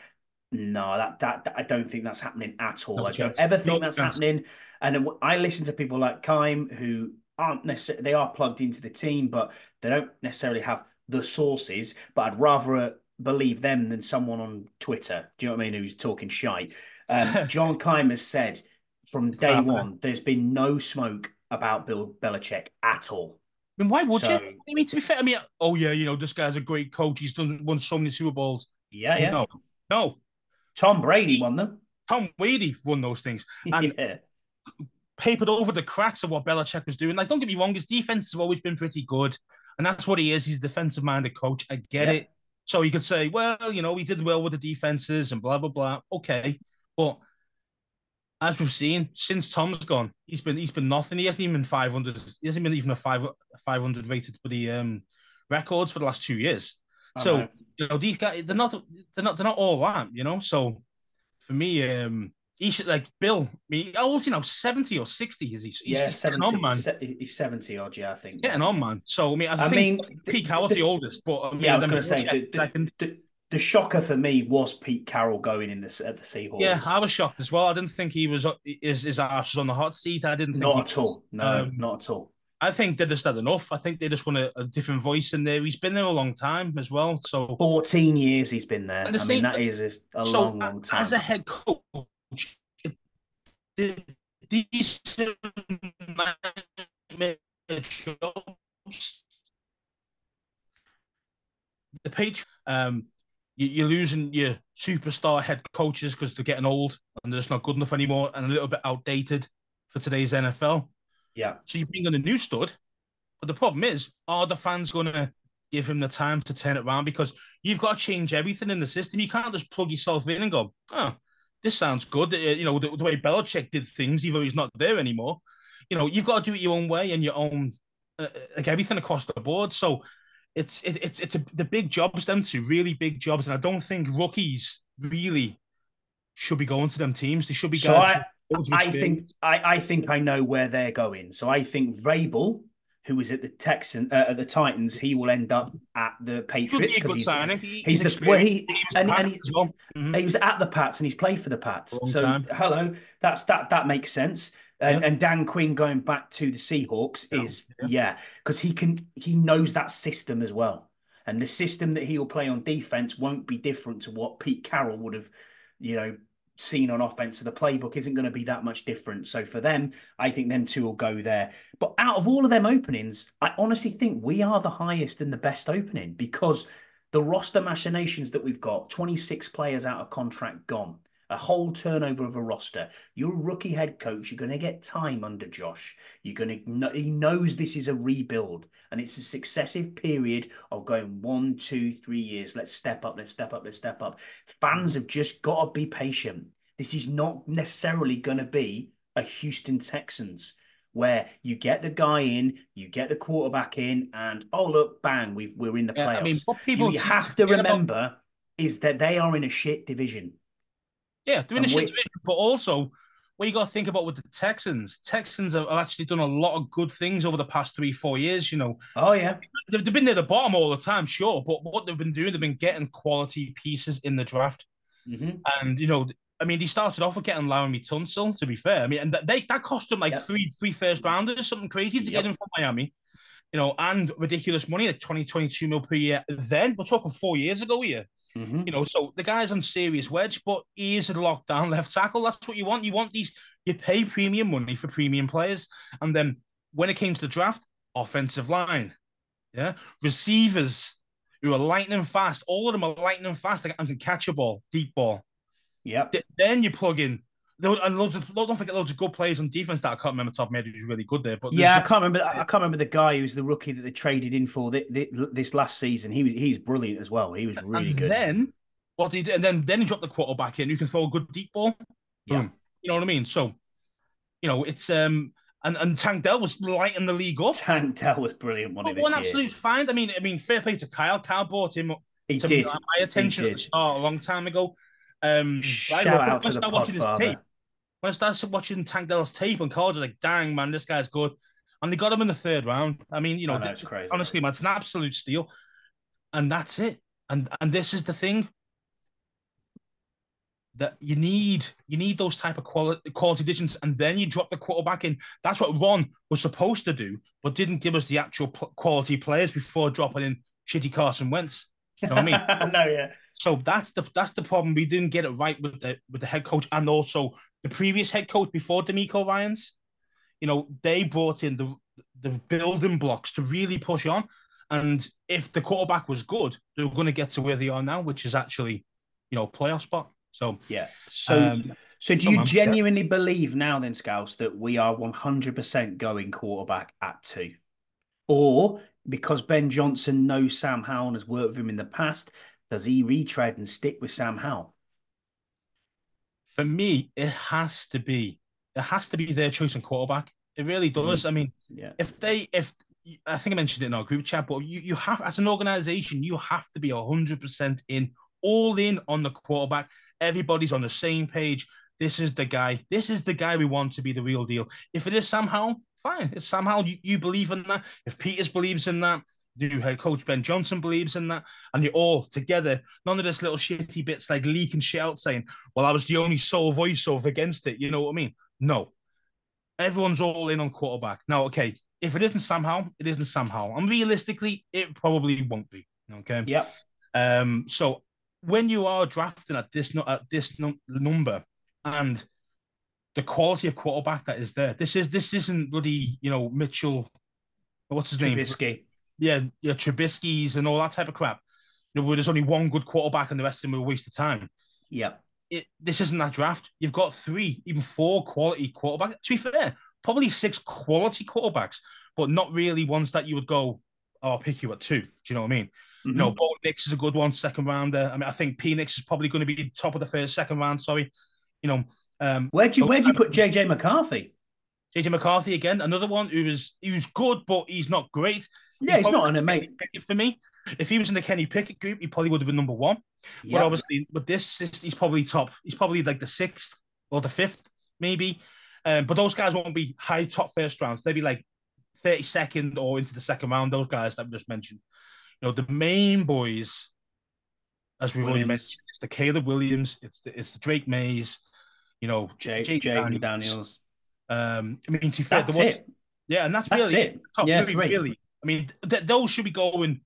No, that, that, that I don't think that's happening at all. No I don't ever think no that's chance. happening. And I listen to people like Keim who aren't necessarily they are plugged into the team, but they don't necessarily have the sources. But I'd rather uh, believe them than someone on Twitter. Do you know what I mean? Who's talking shite? Um, John Keim has said from day one, there's been no smoke about Bill Belichick at all. I mean, why would so, you? I mean, to be fair, I mean, oh yeah, you know, this guy's a great coach. He's done won so many Super Bowls. Yeah, yeah. No, no. Tom Brady won them. Tom Brady won those things. And yeah. papered over the cracks of what Belichick was doing. Like, don't get me wrong, his defense has always been pretty good. And that's what he is. He's a defensive minded coach. I get yeah. it. So you could say, well, you know, he did well with the defenses and blah, blah, blah. Okay. But as we've seen, since Tom's gone, he's been he's been nothing. He hasn't even been 500. He hasn't been even a five 500 rated for the um, records for the last two years. So you know these guys, they're not they're not they're not all that. You know, so for me, um, he should like Bill. I mean, how old is he now? Seventy or sixty? Is he? He's, yeah, he's 70, on, man. He's seventy odd, yeah, I think. Getting on, man. So I mean, I, I think mean, Pete Carroll's the, oldest, but I mean, yeah, I was going to say the, the, the shocker for me was Pete Carroll going in this at the Seahawks. Yeah, I was shocked as well. I didn't think he was his his ass was on the hot seat. I didn't think not at all. No, um, not at all. I think they just had enough. I think they just want a, a, different voice in there. He's been there a long time as well. So fourteen years he's been there. The I mean, that is a so long, long time. As a head coach, the decent jobs. The page. Um, you, are losing your superstar head coaches because they're getting old and they're just not good enough anymore and a little bit outdated for today's NFL. Yeah. So you bring in a new stud, but the problem is, are the fans going to give him the time to turn it around? Because you've got to change everything in the system. You can't just plug yourself in and go, oh, this sounds good. Uh, you know, the, the way Belichick did things, even though he's not there anymore. You know, you've got to do it your own way and your own, uh, like everything across the board. So it's it, it's it's a, the big jobs them two really big jobs, and I don't think rookies really should be going to them teams. They should be. So I, I think I, I think I know where they're going. So I think Vrabel, who was at the Texan uh, at the Titans, he will end up at the Patriots because he's, he's, he's the well, he, and, and he's, well. mm-hmm. he was at the Pats and he's played for the Pats. So time. hello, that's that that makes sense. And, yeah. and Dan Quinn going back to the Seahawks yeah. is yeah because yeah, he can he knows that system as well, and the system that he will play on defense won't be different to what Pete Carroll would have, you know, seen on offense. So the playbook isn't going to be that much different. So for them, I think them two will go there. But out of all of them openings, I honestly think we are the highest and the best opening because the roster machinations that we've got 26 players out of contract gone a whole turnover of a roster. You're a rookie head coach. You're going to get time under Josh. You're going to. He knows this is a rebuild, and it's a successive period of going one, two, three years. Let's step up. Let's step up. Let's step up. Fans have just got to be patient. This is not necessarily going to be a Houston Texans where you get the guy in, you get the quarterback in, and oh look, bang, we've we're in the playoffs. Yeah, I mean, what people you have to remember about... is that they are in a shit division. Yeah, they're in and a shit we... division, but also what you got to think about with the Texans, Texans have actually done a lot of good things over the past three, four years. You know. Oh yeah. They've, they've been near the bottom all the time, sure, but what they've been doing, they've been getting quality pieces in the draft, mm-hmm. and you know I mean, he started off with getting Laremy Tunsil, to be fair. I mean, and they that cost him like yep. three three first rounders, something crazy to yep. get him from Miami. You know, and ridiculous money, like 20, 22 mil per year. Then we're talking four years ago here. Mm-hmm. You know, so the guy's on serious wedge, but he is a lockdown left tackle. That's what you want. You want these, you pay premium money for premium players. And then when it came to the draft, offensive line, yeah, receivers who are lightning fast. All of them are lightning fast and can catch a ball, deep ball. Yeah. then you plug in and loads of don't forget loads of good players on defense that I can't remember top of my head who's really good there. But yeah, I can't remember. I can't remember the guy who's the rookie that they traded in for this last season. He was he's brilliant as well. He was really good. and good. Then what did, and then then he dropped the quarterback in. You can throw a good deep ball. Yeah, Boom. you know what I mean. So you know it's um and and Tank Dell was lighting the league up. Tank Dell was brilliant. One, one absolute find. I mean, I mean, fair play to Kyle. Kyle bought him. He did. My attention at the start a long time ago. Um, Shout right, out to the Podfather. Tape, when I started watching Tank Dell's tape on college, I was like, dang, man, this guy's good. And they got him in the third round. I mean, you know, know crazy, honestly, man, it's an absolute steal. And that's it. And and this is the thing that you need you need those type of quality quality additions, and then you drop the quarterback in. That's what Ron was supposed to do, but didn't give us the actual quality players before dropping in shitty Carson Wentz. You know what I mean? no, yeah. So that's the that's the problem. We didn't get it right with the with the head coach and also the previous head coach before DeMeco Ryans. You know, they brought in the the building blocks to really push on. And if the quarterback was good, they were going to get to where they are now, which is actually, you know, playoff spot. So yeah. So um, so do you genuinely yeah. believe now then, Scouse, that we are one hundred percent going quarterback at two, or because Ben Johnson knows Sam Howell and has worked with him in the past, does he retread and stick with Sam Howell? For me, it has to be. It has to be their choice in quarterback. It really mm. does. I mean, yeah. if they, if I think I mentioned it in our group chat, but you, you have, as an organization, you have to be 100% in, all in on the quarterback. Everybody's on the same page. This is the guy. This is the guy we want to be the real deal. If it is somehow, fine. If somehow you, you believe in that, if Peters believes in that, new head coach Ben Johnson believes in that, and you're all together. None of this little shitty bits like leaking shit out saying, "Well, I was the only sole voice of against it." You know what I mean? No, everyone's all in on quarterback. Now, okay, if it isn't somehow, it isn't somehow, and realistically, it probably won't be. Okay. Yeah. Um. So when you are drafting at this at this number and the quality of quarterback that is there, this is this isn't bloody you know Mitchell. What's his Trubisky. name? Yeah, yeah, Trubisky's and all that type of crap. You know, where there's only one good quarterback and the rest of them are a waste of time. Yeah. It, this isn't that draft. You've got three, even four quality quarterbacks. To be fair, probably six quality quarterbacks, but not really ones that you would go, oh, I'll pick you at two. Do you know what I mean? Mm-hmm. You know, Bo Nix is a good one, second rounder. I mean, I think Penix is probably going to be top of the first, second round. Sorry, you know. Um, where'd you where'd you put JJ McCarthy? JJ McCarthy again, another one who is who's good, but he's not great. Yeah, he's, he's not an amazing for me. If he was in the Kenny Pickett group, he probably would have been number one. But obviously, with this, he's probably top. He's probably like the sixth or the fifth, maybe. Um, but those guys won't be high top first rounds. They'll be like 32nd or into the second round. Those guys that we just mentioned. You know, the main boys, as we've already mentioned, it's the Caleb Williams, it's the it's the Drake Mays, you know, Jay, Jay Daniels. Daniels. Um, I mean, to fair, that's it. Yeah, and that's, that's really it. top yeah, three, really. I mean, th- those should be going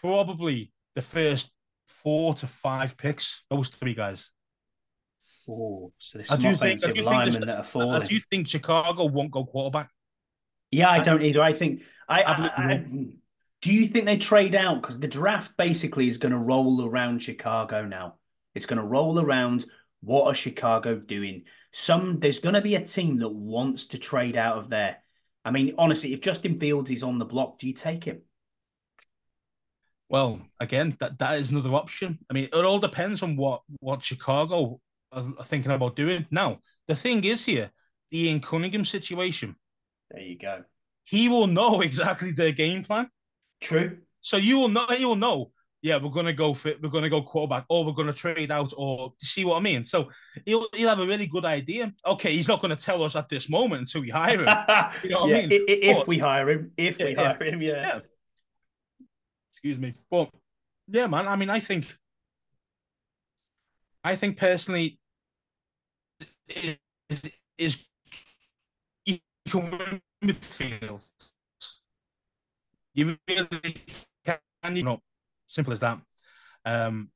probably the first four to five picks. Those three guys. Oh, so there's some offensive think, linemen that are falling. Do you think Chicago won't go quarterback? Yeah, I don't either. I think I, I, I do you think they trade out because the draft basically is going to roll around Chicago now. It's going to roll around What are Chicago doing? Some there's going to be a team that wants to trade out of there. I mean, honestly, if Justin Fields is on the block, do you take him? Well, again, that, that is another option. I mean, it all depends on what what Chicago are, thinking about doing. Now, the thing is here, the Ian Cunningham situation. There you go. He will know exactly their game plan. True. So you will know. You will know. Yeah, we're gonna go fit. We're gonna go quarterback, or we're gonna trade out, or see what I mean. So he'll he'll have a really good idea. Okay, he's not gonna tell us at this moment until we hire him. you know what yeah, I mean? If but, we hire him, if yeah, we hire him, yeah. yeah. Excuse me, but yeah, man. I mean, I think, I think personally, is, is you can win midfield. You really can, you know, simple as that. Um,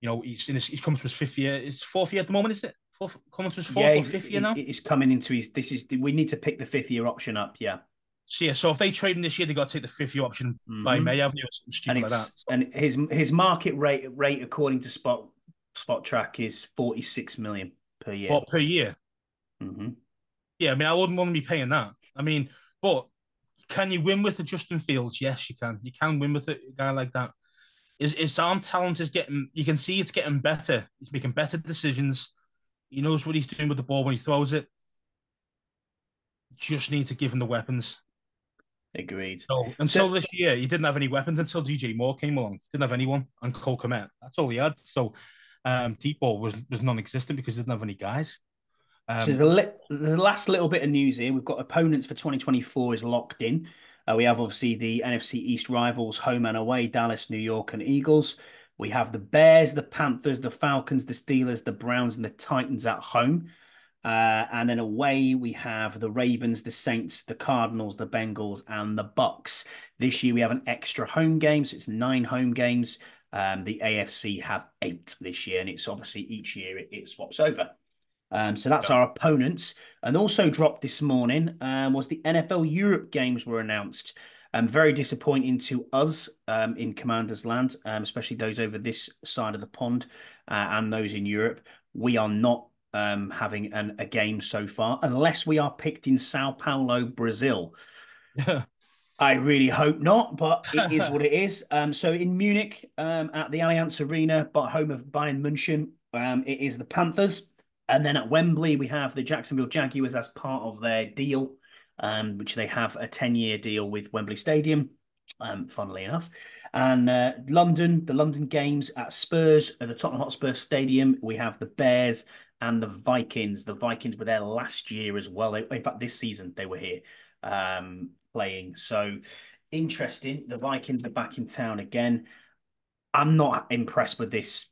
you know, he's in his, he's coming to his fifth year. It's fourth year at the moment, isn't it? Fourth, coming to his fourth yeah, or fifth year now. He's coming into his. This is we need to pick the fifth year option up. Yeah. So yeah, so if they trade him this year, they got to take the fifth year option mm-hmm. by May Avenue or something stupid and like that. And his his market rate rate according to Spot Spotrac is forty six million per year. What per year? Mm-hmm. Yeah, I mean, I wouldn't want to be paying that. I mean, but can you win with a Justin Fields? Yes, you can. You can win with a guy like that. His, his arm talent is getting, you can see it's getting better. He's making better decisions. He knows what he's doing with the ball when he throws it. Just need to give him the weapons. Agreed. So until this year, he didn't have any weapons until DJ Moore came along. Didn't have anyone, and Cole Kmet. That's all he had. So um, deep ball was was non-existent because he didn't have any guys. Um, so the, li- the last little bit of news here, we've got opponents for 2024 is locked in. Uh, we have obviously the NFC East rivals, home and away, Dallas, New York, and Eagles. We have the Bears, the Panthers, the Falcons, the Steelers, the Browns, and the Titans at home. Uh, and then away we have the Ravens, the Saints, the Cardinals, the Bengals, and the Bucks. This year we have an extra home game, so it's nine home games. Um, the AFC have eight this year, and it's obviously each year it, it swaps over. Um, so that's yeah. our opponents. And also dropped this morning um, was the NFL Europe games were announced. Um, very disappointing to us um, in Commander's Land, um, especially those over this side of the pond uh, and those in Europe. We are not um, having an, a game so far, unless we are picked in Sao Paulo, Brazil. I really hope not, but it is what it is. Um, so in Munich, um, at the Allianz Arena, but home of Bayern München, um, it is the Panthers. And then at Wembley, we have the Jacksonville Jaguars as part of their deal, um, which they have a 10 year deal with Wembley Stadium, um, funnily enough. And uh, London, the London games at Spurs, at the Tottenham Hotspur Stadium, we have the Bears and the Vikings. The Vikings were there last year as well. They, in fact, this season they were here um, playing. So interesting. The Vikings are back in town again. I'm not impressed with this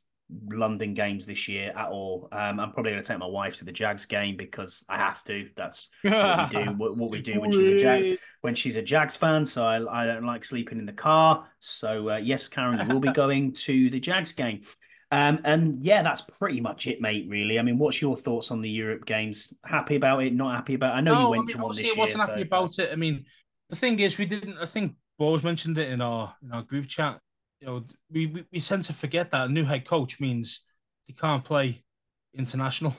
London games this year at all. Um, I'm probably going to take my wife to the Jags game because I have to. That's, what we do. What, we do when she's a Jag when she's a Jags fan. So I, I don't like sleeping in the car. So uh, yes, Karen, you will be going to the Jags game. Um, and yeah, that's pretty much it, mate. Really. I mean, what's your thoughts on the Europe games? Happy about it? Not happy about? It? I know no, you went I mean, to one this year. I wasn't happy so. about it. I mean, the thing is, we didn't. I think Bo's mentioned it in our in our group chat you know, we, we, we tend to forget that a new head coach means he can't play international.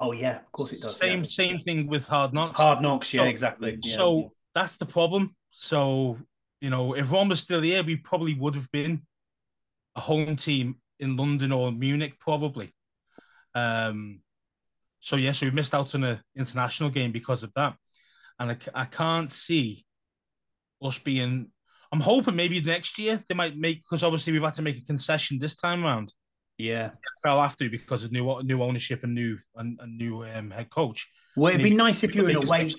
Oh yeah, of course it does. Same yeah. same thing with hard knocks. Hard knocks, yeah, so, exactly. Yeah. So that's the problem. So you know, if Ron was still here, we probably would have been a home team in London or Munich, probably. Um, so yes, yeah, so we missed out on an international game because of that, and I, I can't see us being I'm hoping maybe next year they might make because obviously we've had to make a concession this time around. Yeah, fell after because of new new ownership and new and, and new um, head coach. Well, it'd be nice if you were in a away.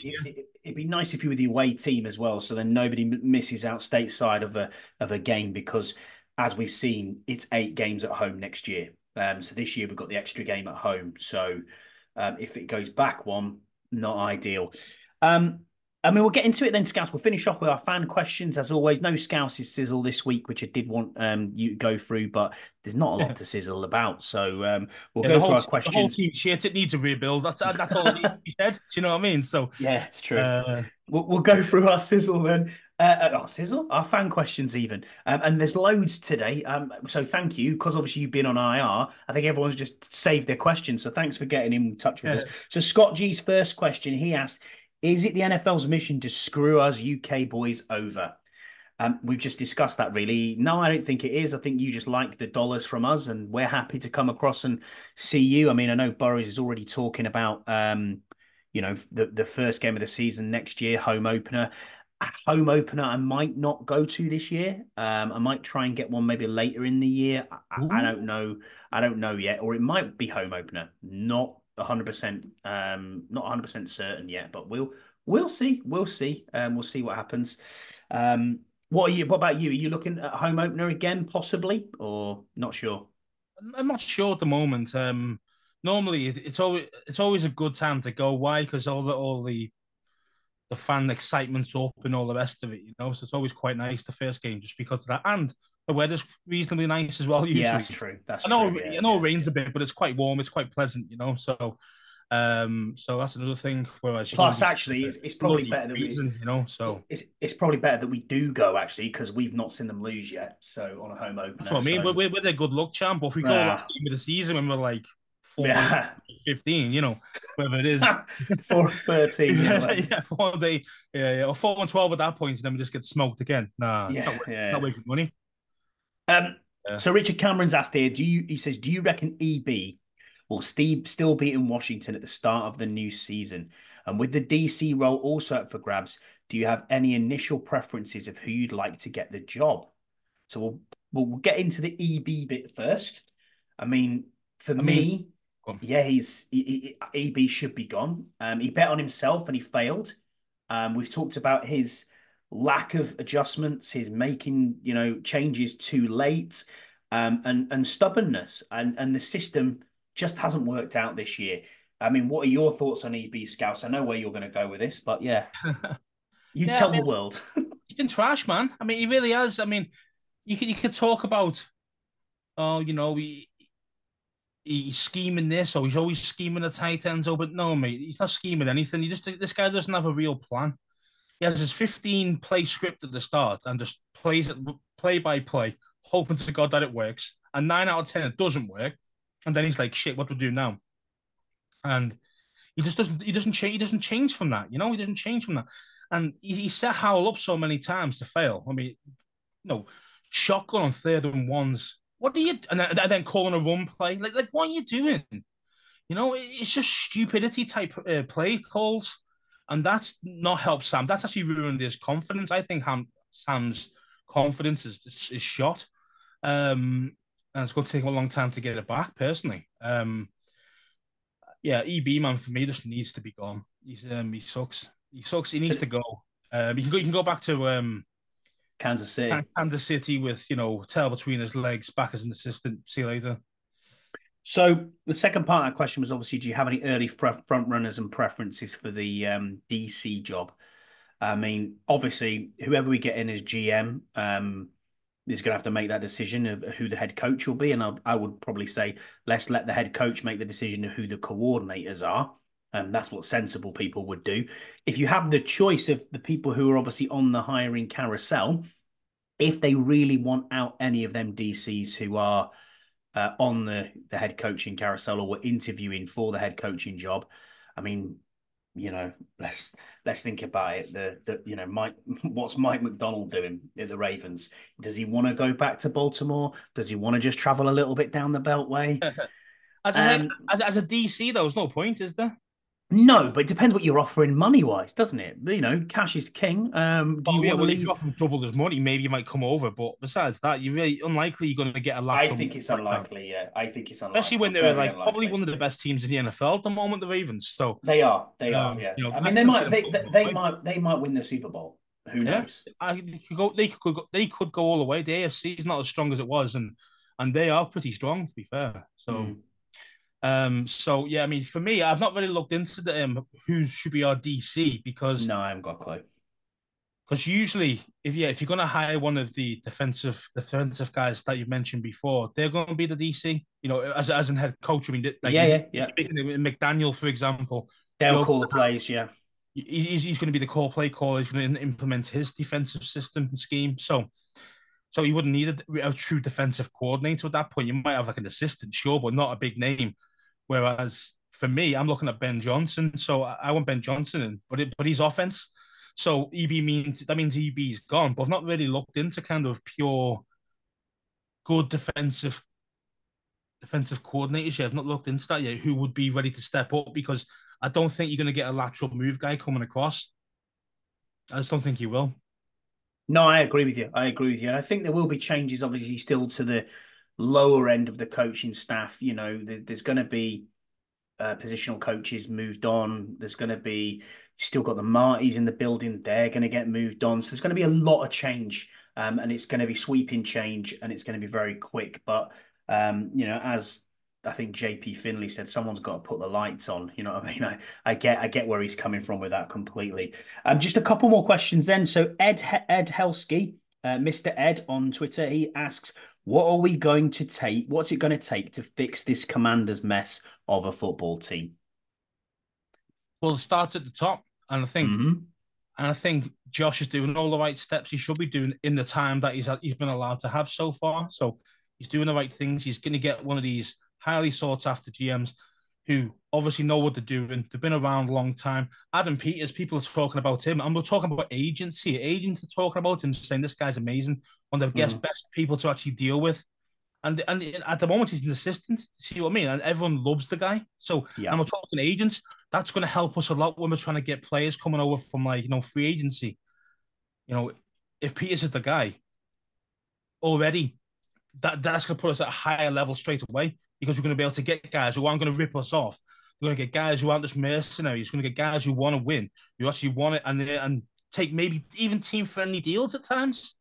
It'd be nice if you were the away team as well, so then nobody misses out stateside of a of a game because, as we've seen, it's eight games at home next year. Um, so this year we've got the extra game at home. So um, if it goes back one, not ideal. Um, I mean, we'll get into it then, Scouse. We'll finish off with our fan questions. As always, no Scouts' sizzle this week, which I did want um, you to go through, but there's not a lot to sizzle about. So um, we'll yeah, go through our questions. The whole team shit, it needs a rebuild. That's, that's all it needs to be said. Do you know what I mean? So Yeah, it's true. Uh, we'll, we'll go through our sizzle then. Uh, uh, our sizzle, our fan questions even, um, and there's loads today. Um, so thank you because obviously you've been on IR. I think everyone's just saved their questions. So thanks for getting in touch with yeah. us. So Scott G's first question, he asked, "Is it the NFL's mission to screw us UK boys over?" Um, we've just discussed that really. No, I don't think it is. I think you just like the dollars from us, and we're happy to come across and see you. I mean, I know Burrows is already talking about, um, you know, the the first game of the season next year, home opener. A home opener, I might not go to this year. Um, I might try and get one maybe later in the year. I, I don't know. I don't know yet, or it might be home opener. Not hundred percent. Um, not hundred percent certain yet, but we'll we'll see. We'll see. Um, we'll see what happens. Um, what are you? What about you? Are you looking at home opener again, possibly, or not sure? I'm not sure at the moment. Um, normally, it, it's always it's always a good time to go. Why? Because all the all the the fan excitement's up and all the rest of it, you know. So it's always quite nice the first game just because of that, and the weather's reasonably nice as well. Usually, yeah, that's true. That's I know. True, yeah, I know it rains a bit, but it's quite warm. It's quite pleasant, you know. So um, so that's another thing. Whereas plus, actually, it's, it's probably better that reason, we, you know. So it's it's probably better that we do go actually because we've not seen them lose yet. So on a home opener, that's what I mean. So... We're, we're their good luck champ. But if we go last game of the season when we're like four, yeah. 15, you know, whatever it is, four thirteen, yeah, yeah, four day, yeah, yeah, or four and twelve at that point, and then we just get smoked again. Nah, yeah, not, yeah, not wasting money. Um. Yeah. So Richard Cameron's asked here. Do you? He says, do you reckon EB will Steve still be in Washington at the start of the new season? And with the DC role also up for grabs, do you have any initial preferences of who you'd like to get the job? So we'll we'll get into the EB bit first. I mean, for I me, mean, yeah, he's he, he, EB should be gone. Um, he bet on himself and he failed. Um, we've talked about his lack of adjustments, his making you know changes too late, um, and and stubbornness, and and the system just hasn't worked out this year. I mean, what are your thoughts on EB Scouse? I know where you're going to go with this, but yeah, you yeah, tell I mean, the world. he's been trash, man. I mean, he really has. I mean, you could you could talk about, oh, you know, he he's scheming this or he's always scheming the tight ends. Oh, but no, mate, he's not scheming anything. He just this guy doesn't have a real plan. He has his 15 play script at the start and just plays it play by play, hoping to God that it works. And nine out of ten, it doesn't work. And then he's like, "Shit, what do we do now?" And he just doesn't. He doesn't change. He doesn't change from that. You know, he doesn't change from that. And he, he set Howell up so many times to fail. I mean, know, shotgun on third and ones. What do you? And then, and then calling a run play. Like, like, what are you doing? You know, it's just stupidity type uh, play calls, and that's not helped Sam. That's actually ruined his confidence. I think Ham, Sam's confidence is is shot. Um, and it's going to take a long time to get it back. Personally, um, yeah, EB man for me just needs to be gone. He's um, he sucks. He sucks. He needs to go. Um, he can go. He can go back to um, Kansas City. Kansas City with you know tail between his legs, back as an assistant. See you later. So the second part of that question was obviously, do you have any early front runners and preferences for the um, DC job? I mean, obviously, whoever we get in as GM, um, is going to have to make that decision of who the head coach will be. And I, I would probably say let's let the head coach make the decision of who the coordinators are. And um, that's what sensible people would do. If you have the choice of the people who are obviously on the hiring carousel, if they really want out any of them DCs who are uh, on the, the head coaching carousel or were interviewing for the head coaching job, I mean, you know, let's let's think about it. The the you know, Mike, what's Mike Macdonald doing at the Ravens? Does he want to go back to Baltimore? Does he want to just travel a little bit down the Beltway? as a um, as, as a DC, there was no point, is there? No, but it depends what you're offering money wise, doesn't it? You know, cash is king. Um, do oh, you yeah, well, leave... if you offer him double his money, maybe you might come over. But besides that, you're really unlikely you're going to get a lot. I think it's unlikely. Yeah, I think it's unlikely. Especially when they're like unlikely. probably one of the best teams in the NFL at the moment, the Ravens. So they are. They um, are. Yeah. You know, I mean, they might. They, they, they might. They might win the Super Bowl. Who knows? Yeah, I could go. They could. Go, they could go all the way. The AFC is not as strong as it was, and and they are pretty strong to be fair. So. Mm. Um, so yeah, I mean, for me, I've not really looked into the um, who should be our DC because no, I haven't got a clue. Because usually, if yeah, if you're going to hire one of the defensive defensive guys that you mentioned before, they're going to be the DC. You know, as as an head coach. I mean, like, yeah, yeah, yeah. McDaniel, for example, they'll call the plays. Yeah, he's, he's going to be the core play caller. He's to implement his defensive system and scheme. So, so you wouldn't need a, a, true defensive coordinator at that point. You might have like an assistant, sure, but not a big name. Whereas for me, I'm looking at Ben Johnson. So I, want Ben Johnson in, but it, but he's offense. So EB means that means EB's gone. But I've not really looked into kind of pure good defensive defensive coordinators yet. I've not looked into that yet. Who would be ready to step up because I don't think you're going to get a lateral move guy coming across. I just don't think you will. No, I agree with you. I agree with you. I think there will be changes, obviously, still to the lower end of the coaching staff. You know, there's going to be uh, positional coaches moved on. There's going to be still got the Martys in the building. They're going to get moved on. So there's going to be a lot of change, um, and it's going to be sweeping change, and it's going to be very quick. But um, you know, as I think JP Finley said someone's got to put the lights on. You know what I mean? I, I get I get where he's coming from with that completely. Um, just a couple more questions then. So Ed Ed Helsky, uh, Mr. Ed on Twitter, he asks, "What are we going to take? What's it going to take to fix this Commanders mess of a football team?" Well, start at the top, and I think, mm-hmm. and I think Josh is doing all the right steps he should be doing in the time that he's he's been allowed to have so far. So he's doing the right things. He's going to get one of these highly sought after GMs who obviously know what they're doing. They've been around a long time. Adam Peters, people are talking about him, and we're talking about agents here. Agents are talking about him, saying this guy's amazing, one of the mm. best people to actually deal with. And and at the moment he's an assistant. See what I mean? And everyone loves the guy. So yeah. and we're talking agents. That's going to help us a lot when we're trying to get players coming over from like you know free agency. You know, if Peters is the guy already, that that's going to put us at a higher level straight away because we're going to be able to get guys who aren't going to rip us off. We're going to get guys who aren't just mercenaries. We're going to get guys who want to win, You actually want it, and and take maybe even team friendly deals at times.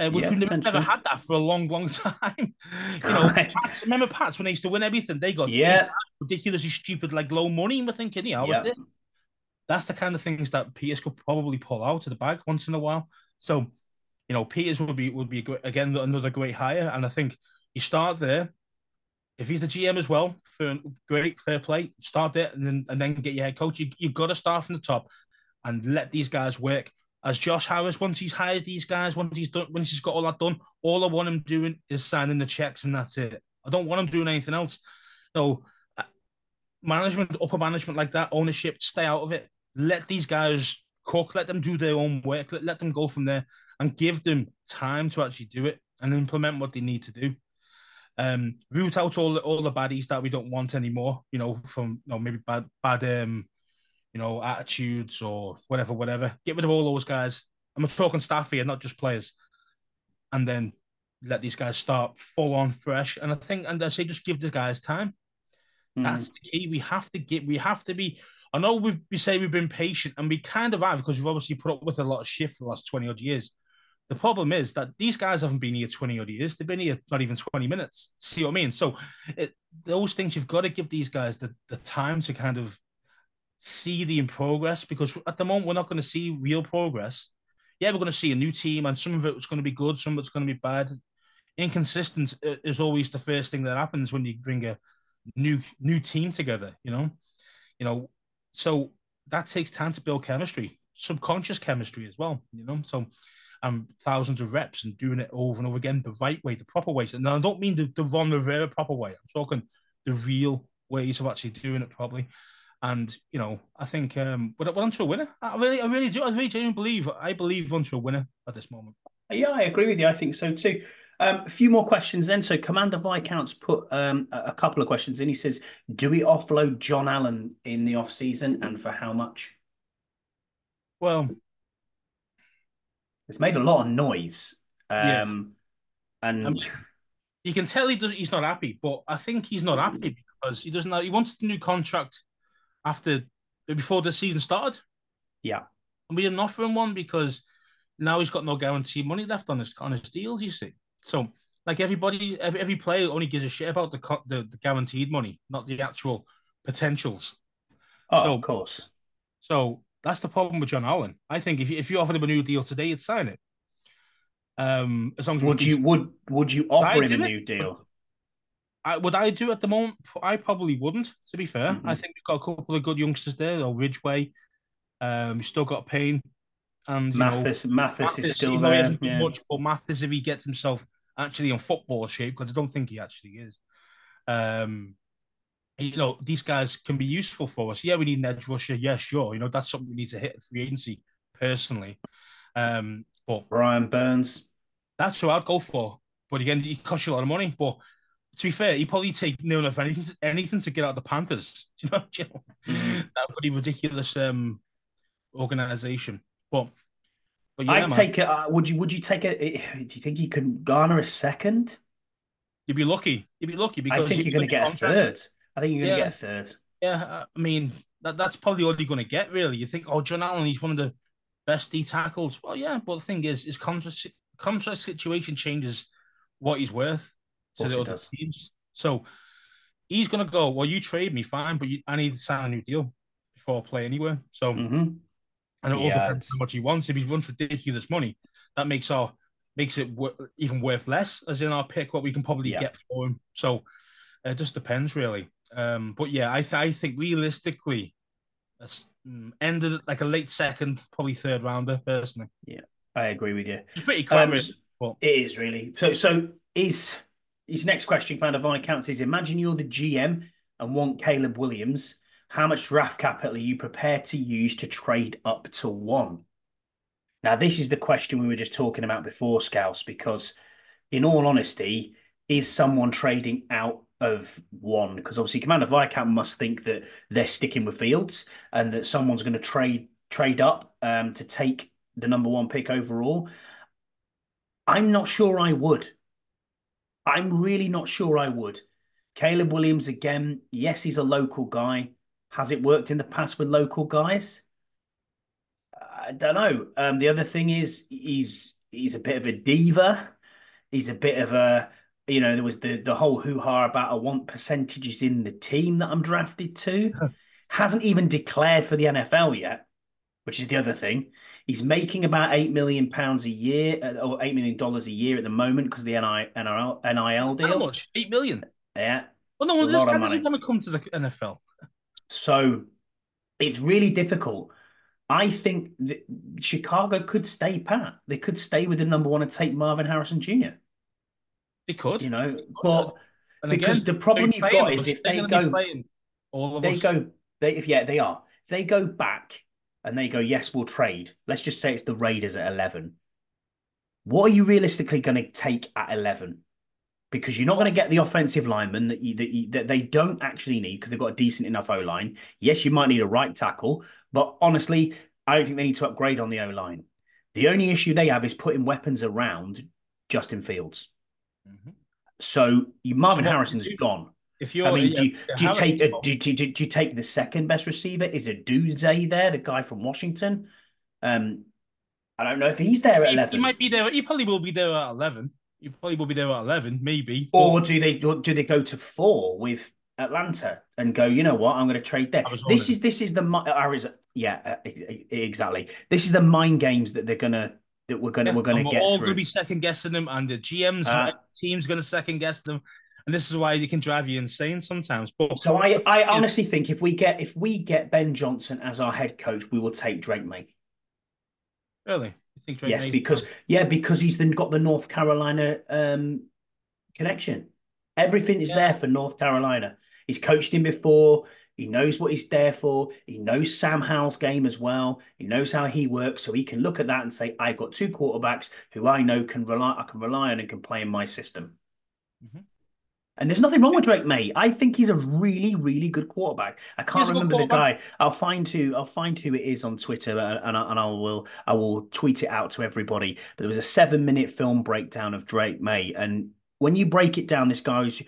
Uh, which yeah, we've never, had that for a long, long time. you know, Pats, remember Pats when they used to win everything? They got yeah. ridiculously stupid, like low money. And we're thinking, yeah, yeah. that's the kind of things that Peters could probably pull out of the bag once in a while. So, you know, Peters would be would be again another great hire, and I think you start there if he's the GM as well, great, fair play. Start there and then and then get your head coach. You, you've got to start from the top and let these guys work. As Josh Harris, once he's hired these guys, once he's done, once he's got all that done, all I want him doing is signing the checks and that's it. I don't want him doing anything else. So, uh, management, upper management like that, ownership, stay out of it. Let these guys cook. Let them do their own work. Let, let them go from there and give them time to actually do it and implement what they need to do um, root out all the, all the baddies that we don't want anymore. You know, from you know maybe bad bad um, you know attitudes or whatever, whatever. Get rid of all those guys. I'm talking staff here, not just players. And then let these guys start full on fresh. And I think, and I say, just give the guys time. Mm. That's the key. We have to get. We have to be. I know we we say we've been patient, and we kind of have because we've obviously put up with a lot of shit for the last twenty odd years. The problem is that these guys haven't been here 20 odd years. They've been here not even 20 minutes. See what I mean? So it, those things, you've got to give these guys the, the time to kind of see the in progress because at the moment, we're not going to see real progress. Yeah, we're going to see a new team and some of it's going to be good, some of it's going to be bad. Inconsistent uh, is always the first thing that happens when you bring a new new team together, you know? You know, so that takes time to build chemistry, subconscious chemistry as well, you know? So and thousands of reps and doing it over and over again the right way, the proper ways. And I don't mean the, the Ron Rivera proper way. I'm talking the real ways of actually doing it properly. And you know, I think um, we're, we're onto a winner. I really, I really do. I really genuinely believe. I believe onto a winner at this moment. Yeah, I agree with you. I think so too. Um, a few more questions then. So Commander Viscount's put um, a couple of questions in. He says, "Do we offload John Allen in the off season, and for how much?" Well, it's made a lot of noise. Um, yeah. and I mean, you can tell he does, he's not happy, but I think he's not happy because he doesn't. Know, he wanted a new contract after before the season started. Yeah, and we didn't offer him one because now he's got no guarantee money left on his on his deals. You see, so like everybody, every, every player only gives a shit about the, the, the guaranteed money, not the actual potentials. Oh, so, of course. So that's the problem with John Allen. I think if you, if you offered him a new deal today, he'd sign it. Um, as long as would you would would you offer him a new deal? I, would I do at the moment? I probably wouldn't. To be fair, mm-hmm. I think we've got a couple of good youngsters there, or Ridgeway. Um, still got Payne. And Mathis, know, Mathis, Mathis is still there. He yeah. much, but Mathis, if he gets himself actually in football shape, because I don't think he actually is. Um, you know, these guys can be useful for us. Yeah, we need an edge rusher. Yeah, sure. You know, that's something we need to hit at free agency personally. Um, but Brian Burns. That's what I'd go for. But again, he costs you a lot of money. But to be fair, he probably take no enough anything to, anything to get out of the Panthers. Do you know, you know? Mm. that pretty ridiculous um organization. But, but yeah, I'd man. take it. Uh, would you? Would you take it? Do you think you can garner a second? You'd be lucky. You'd be lucky because I think you're going to get a third. I think you're going to yeah. get a third. Yeah, I mean that, that's probably all you're going to get. Really, you think, oh, John Allen, he's one of the best D tackles. Well, yeah, but the thing is, his contract contract situation changes what he's worth to the other does. teams. So he's going to go. Well, you trade me, fine, but you, I need to sign a new deal before I play anywhere. So, mm-hmm. and it all yeah, depends how much he wants. If he wants ridiculous money, that makes our makes it even worth less, as in our pick what we can probably yeah. get for him. So it just depends, really. Um, but yeah, I th- I think realistically, mm, ended like a late second, probably third rounder, personally. Yeah, I agree with you. It's pretty clever. Um, but... It is really. So so is his next question kind of counts is imagine you're the GM and want Caleb Williams. How much draft capital are you prepared to use to trade up to one? Now, this is the question we were just talking about before, Scouse, because in all honesty, is someone trading out of one? Because obviously, Commander Viscount must think that they're sticking with Fields and that someone's going to trade trade up um, to take the number one pick overall. I'm not sure I would. I'm really not sure I would. Caleb Williams, again, yes, he's a local guy. Has it worked in the past with local guys? I don't know. Um, the other thing is he's he's a bit of a diva. He's a bit of a you know there was the the whole hoo ha about I want percentages in the team that I'm drafted to. Hasn't even declared for the NFL yet, which is the other thing. He's making about eight million pounds a year uh, or eight million dollars a year at the moment because of the NIL, NIL deal. How much? Eight million. Yeah. Well, no, this guy doesn't want to come to the NFL. So it's really difficult. I think Chicago could stay pat. They could stay with the number one and take Marvin Harrison Jr. They could, you know, but because again, the problem you've got is if they go, all they us. go, they if yeah they are. If they go back and they go, yes, we'll trade. Let's just say it's the Raiders at eleven. What are you realistically going to take at eleven? Because you're not going to get the offensive lineman that you, that, you, that they don't actually need because they've got a decent enough O line. Yes, you might need a right tackle, but honestly, I don't think they need to upgrade on the O line. The only issue they have is putting weapons around Justin Fields. Mm-hmm. So you Marvin so Harrison's you, gone. If you're, I mean, do you, do you take a, do, do, do, you take the second best receiver? Is it Duze there, the guy from Washington? Um, I don't know if he's there at he, eleven. He might be there. He probably will be there at eleven. He probably will be there at eleven, maybe. Or do they do they go to four with Atlanta and go? You know what? I'm going to trade there. This is this is the Arizona. Yeah, exactly. This is the mind games that they're gonna that we're gonna yeah, we're gonna get. We're all gonna be second guessing them, and the GMs uh, team's gonna second guess them, and this is why they can drive you insane sometimes. But so I I honestly think if we get if we get Ben Johnson as our head coach, we will take Drake Maye. Really? You think Drake yes, because yeah, because he's then got the North Carolina um, connection. Everything is yeah. there for North Carolina. He's coached him before. He knows what he's there for. He knows Sam Howell's game as well. He knows how he works, so he can look at that and say, "I've got two quarterbacks who I know can rely, I can rely on and can play in my system." Mm-hmm. And there's nothing wrong with Drake Maye. I think he's a really, really good quarterback. I can't remember the guy. I'll find who I'll find who it is on Twitter, uh, and I, and I will I will tweet it out to everybody. But there was a seven minute film breakdown of Drake Maye, and when you break it down, this guy's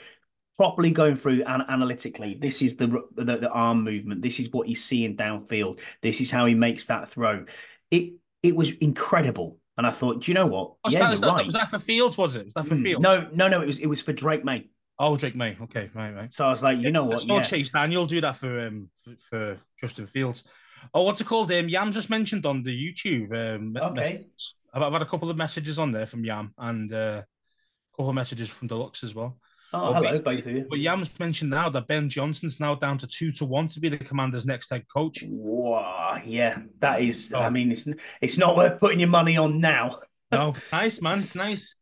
properly going through and analytically. This is the, the the arm movement. This is what he's seeing downfield. This is how he makes that throw. It it was incredible. And I thought, do you know what? What's yeah, that, you're that, right. Was that for Fields? Was it? Was that for mm, Fields? No, no, no. It was it was for Drake Maye. Oh, Drake Maye. Okay, right, right. So I was like, you know what? Saw yeah. Chase Daniel do that for um for Justin Fields. Oh, what's it called? Um, Yam just mentioned on the YouTube. Um, okay. I've, I've had a couple of messages on there from Yam and uh, a couple of messages from Deluxe as well. Oh, hello, both of you. But Yams mentioned now that Ben Johnson's now down to two to one to be the Commanders' next head coach. Wow, yeah, that is. Oh. I mean, it's it's not worth putting your money on now. No, nice man, it's nice.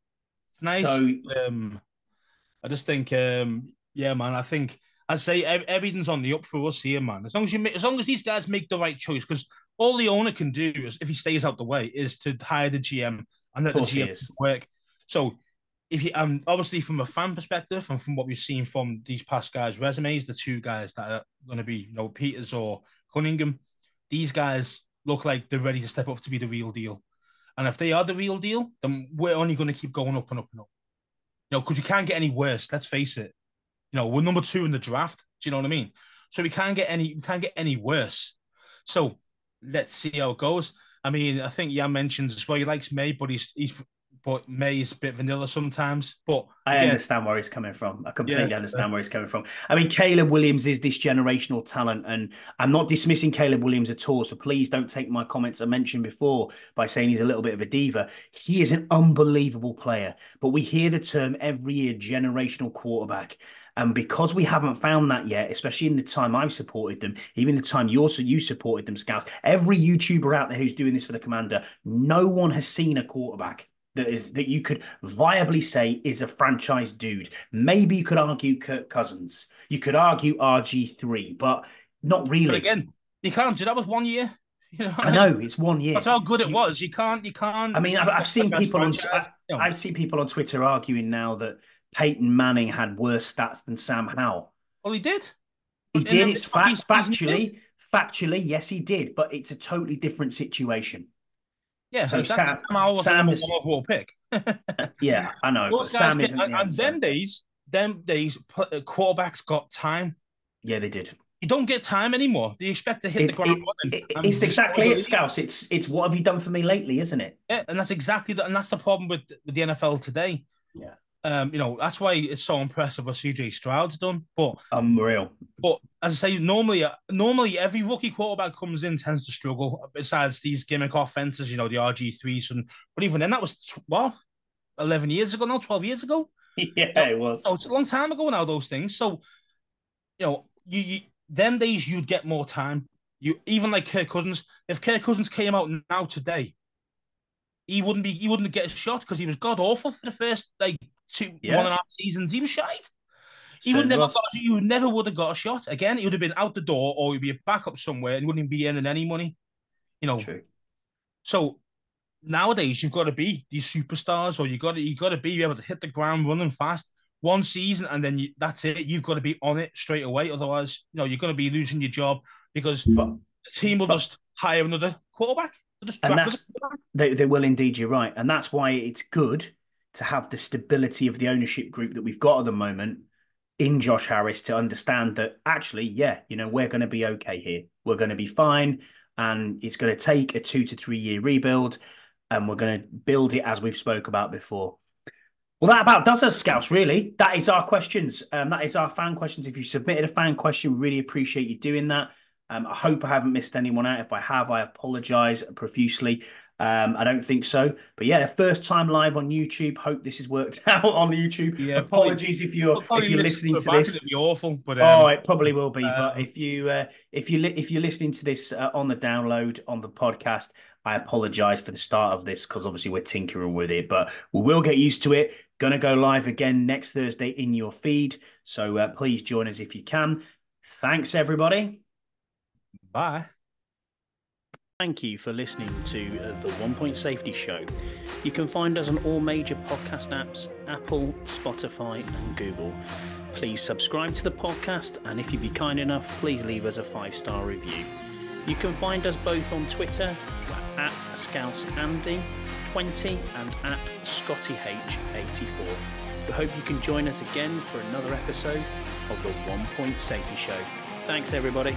It's nice. So um, I just think, um, yeah, man. I think I'd say everything's on the up for us here, man. As long as you, make, as long as these guys make the right choice, because all the owner can do is, if he stays out the way, is to hire the GM and let the GM work. So, if you, um, obviously from a fan perspective and from what we've seen from these past guys' resumes, the two guys that are going to be, you know, Peters or Cunningham, these guys look like they're ready to step up to be the real deal. And if they are the real deal, then we're only going to keep going up and up and up. You know, because we can't get any worse. Let's face it. You know, we're number two in the draft. Do you know what I mean? So we can't get any. We can't get any worse. So let's see how it goes. I mean, I think Jan mentions as well. He likes Maye, but he's he's but Maye is a bit vanilla sometimes. But I understand where he's coming from. I completely Yeah. understand where he's coming from. I mean, Caleb Williams is this generational talent, and I'm not dismissing Caleb Williams at all. So please don't take my comments I mentioned before by saying he's a little bit of a diva. He is an unbelievable player, but we hear the term every year generational quarterback. And because we haven't found that yet, especially in the time I've supported them, even the time you also you supported them, Scouse, every YouTuber out there who's doing this for the commander, no one has seen a quarterback that is that you could viably say is a franchise dude. Maybe you could argue Kirk Cousins. You could argue RG3, but not really. but again, you can't do that with one year. You know, I know it's one year. that's how good it You- was. You can't. You can't. I mean, I've, I've seen people on franchise. I've seen people on Twitter arguing now that Peyton Manning had worse stats than Sam Howell. well, he did. He did. It's fact, season, he did. factually, factually, yes, he did. But it's a totally different situation. Yeah. So exactly. Sam- Sam Sam is- one overall pick. Yeah, I know. Those Sam get- isn't. the and, and answer. them days, them days, uh, quarterbacks got time. yeah, they did. You don't get time anymore. Do You expect to hit It- the ground it- running. it- it's exactly it, Scouse. It's it's what have you done for me lately, isn't it? Yeah, and that's exactly the, and that's the problem with, with the NFL today. Yeah. Um, you know, that's why it's so impressive what CJ Stroud's done. But Unreal. but as I say, normally normally every rookie quarterback comes in tends to struggle. Besides these gimmick offenses, you know, the RG threes and but even then that was tw- what eleven years ago, now twelve years ago. Yeah, it was. Oh, it's a long time ago now. Those things. So, you know, you, you them days you'd get more time. You even like Kirk Cousins. If Kirk Cousins came out now today, he wouldn't be. He wouldn't get a shot because he was god awful for the first like two Yeah. one and a half seasons. He was shite. He would never got. You never would have got a shot again. He would have been out the door, or he'd be a backup somewhere, and wouldn't be earning any money. You know, True. so nowadays you've got to be these superstars, or you got to you got to be able to hit the ground running fast one season, and then you, that's it. You've got to be on it straight away. Otherwise, you know you're going to be losing your job because But the team will but- just hire another quarterback. Just And that's- quarterback. they, they will indeed, you're right. And that's why it's good to have the stability of the ownership group that we've got at the moment in Josh Harris to understand that actually, yeah, you know, we're going to be okay here. We're going to be fine. And it's going to take a two to three year rebuild. And we're going to build it as we've spoke about before. Well, that about does us, Scouse, really. That is our questions. Um, that is our fan questions. If you submitted a fan question, we really appreciate you doing that. Um, I hope I haven't missed anyone out. If I have, I apologize profusely. Um, I don't think so. But yeah, first time live on YouTube. Hope this has worked out on YouTube. Yeah, probably- Apologies if you're if you're listening to back, this. It'll be awful, but Oh, um, it probably will be. but um, if you uh, if you li- if you're listening to this uh, on the download on the podcast, I apologize for the start of this because obviously we're tinkering with it, but we will get used to it. Gonna go live again next Thursday in your feed, so uh, please join us if you can. Thanks, everybody. bye. Thank you for listening to uh, the One Point Safety Show. You can find us on all major podcast apps Apple, Spotify, and Google. Please subscribe to the podcast, and if you'd be kind enough, please leave us a five star review. You can find us both on Twitter at ScouseAndy20 and at ScottyH84. We hope you can join us again for another episode of the One Point Safety Show. Thanks, everybody.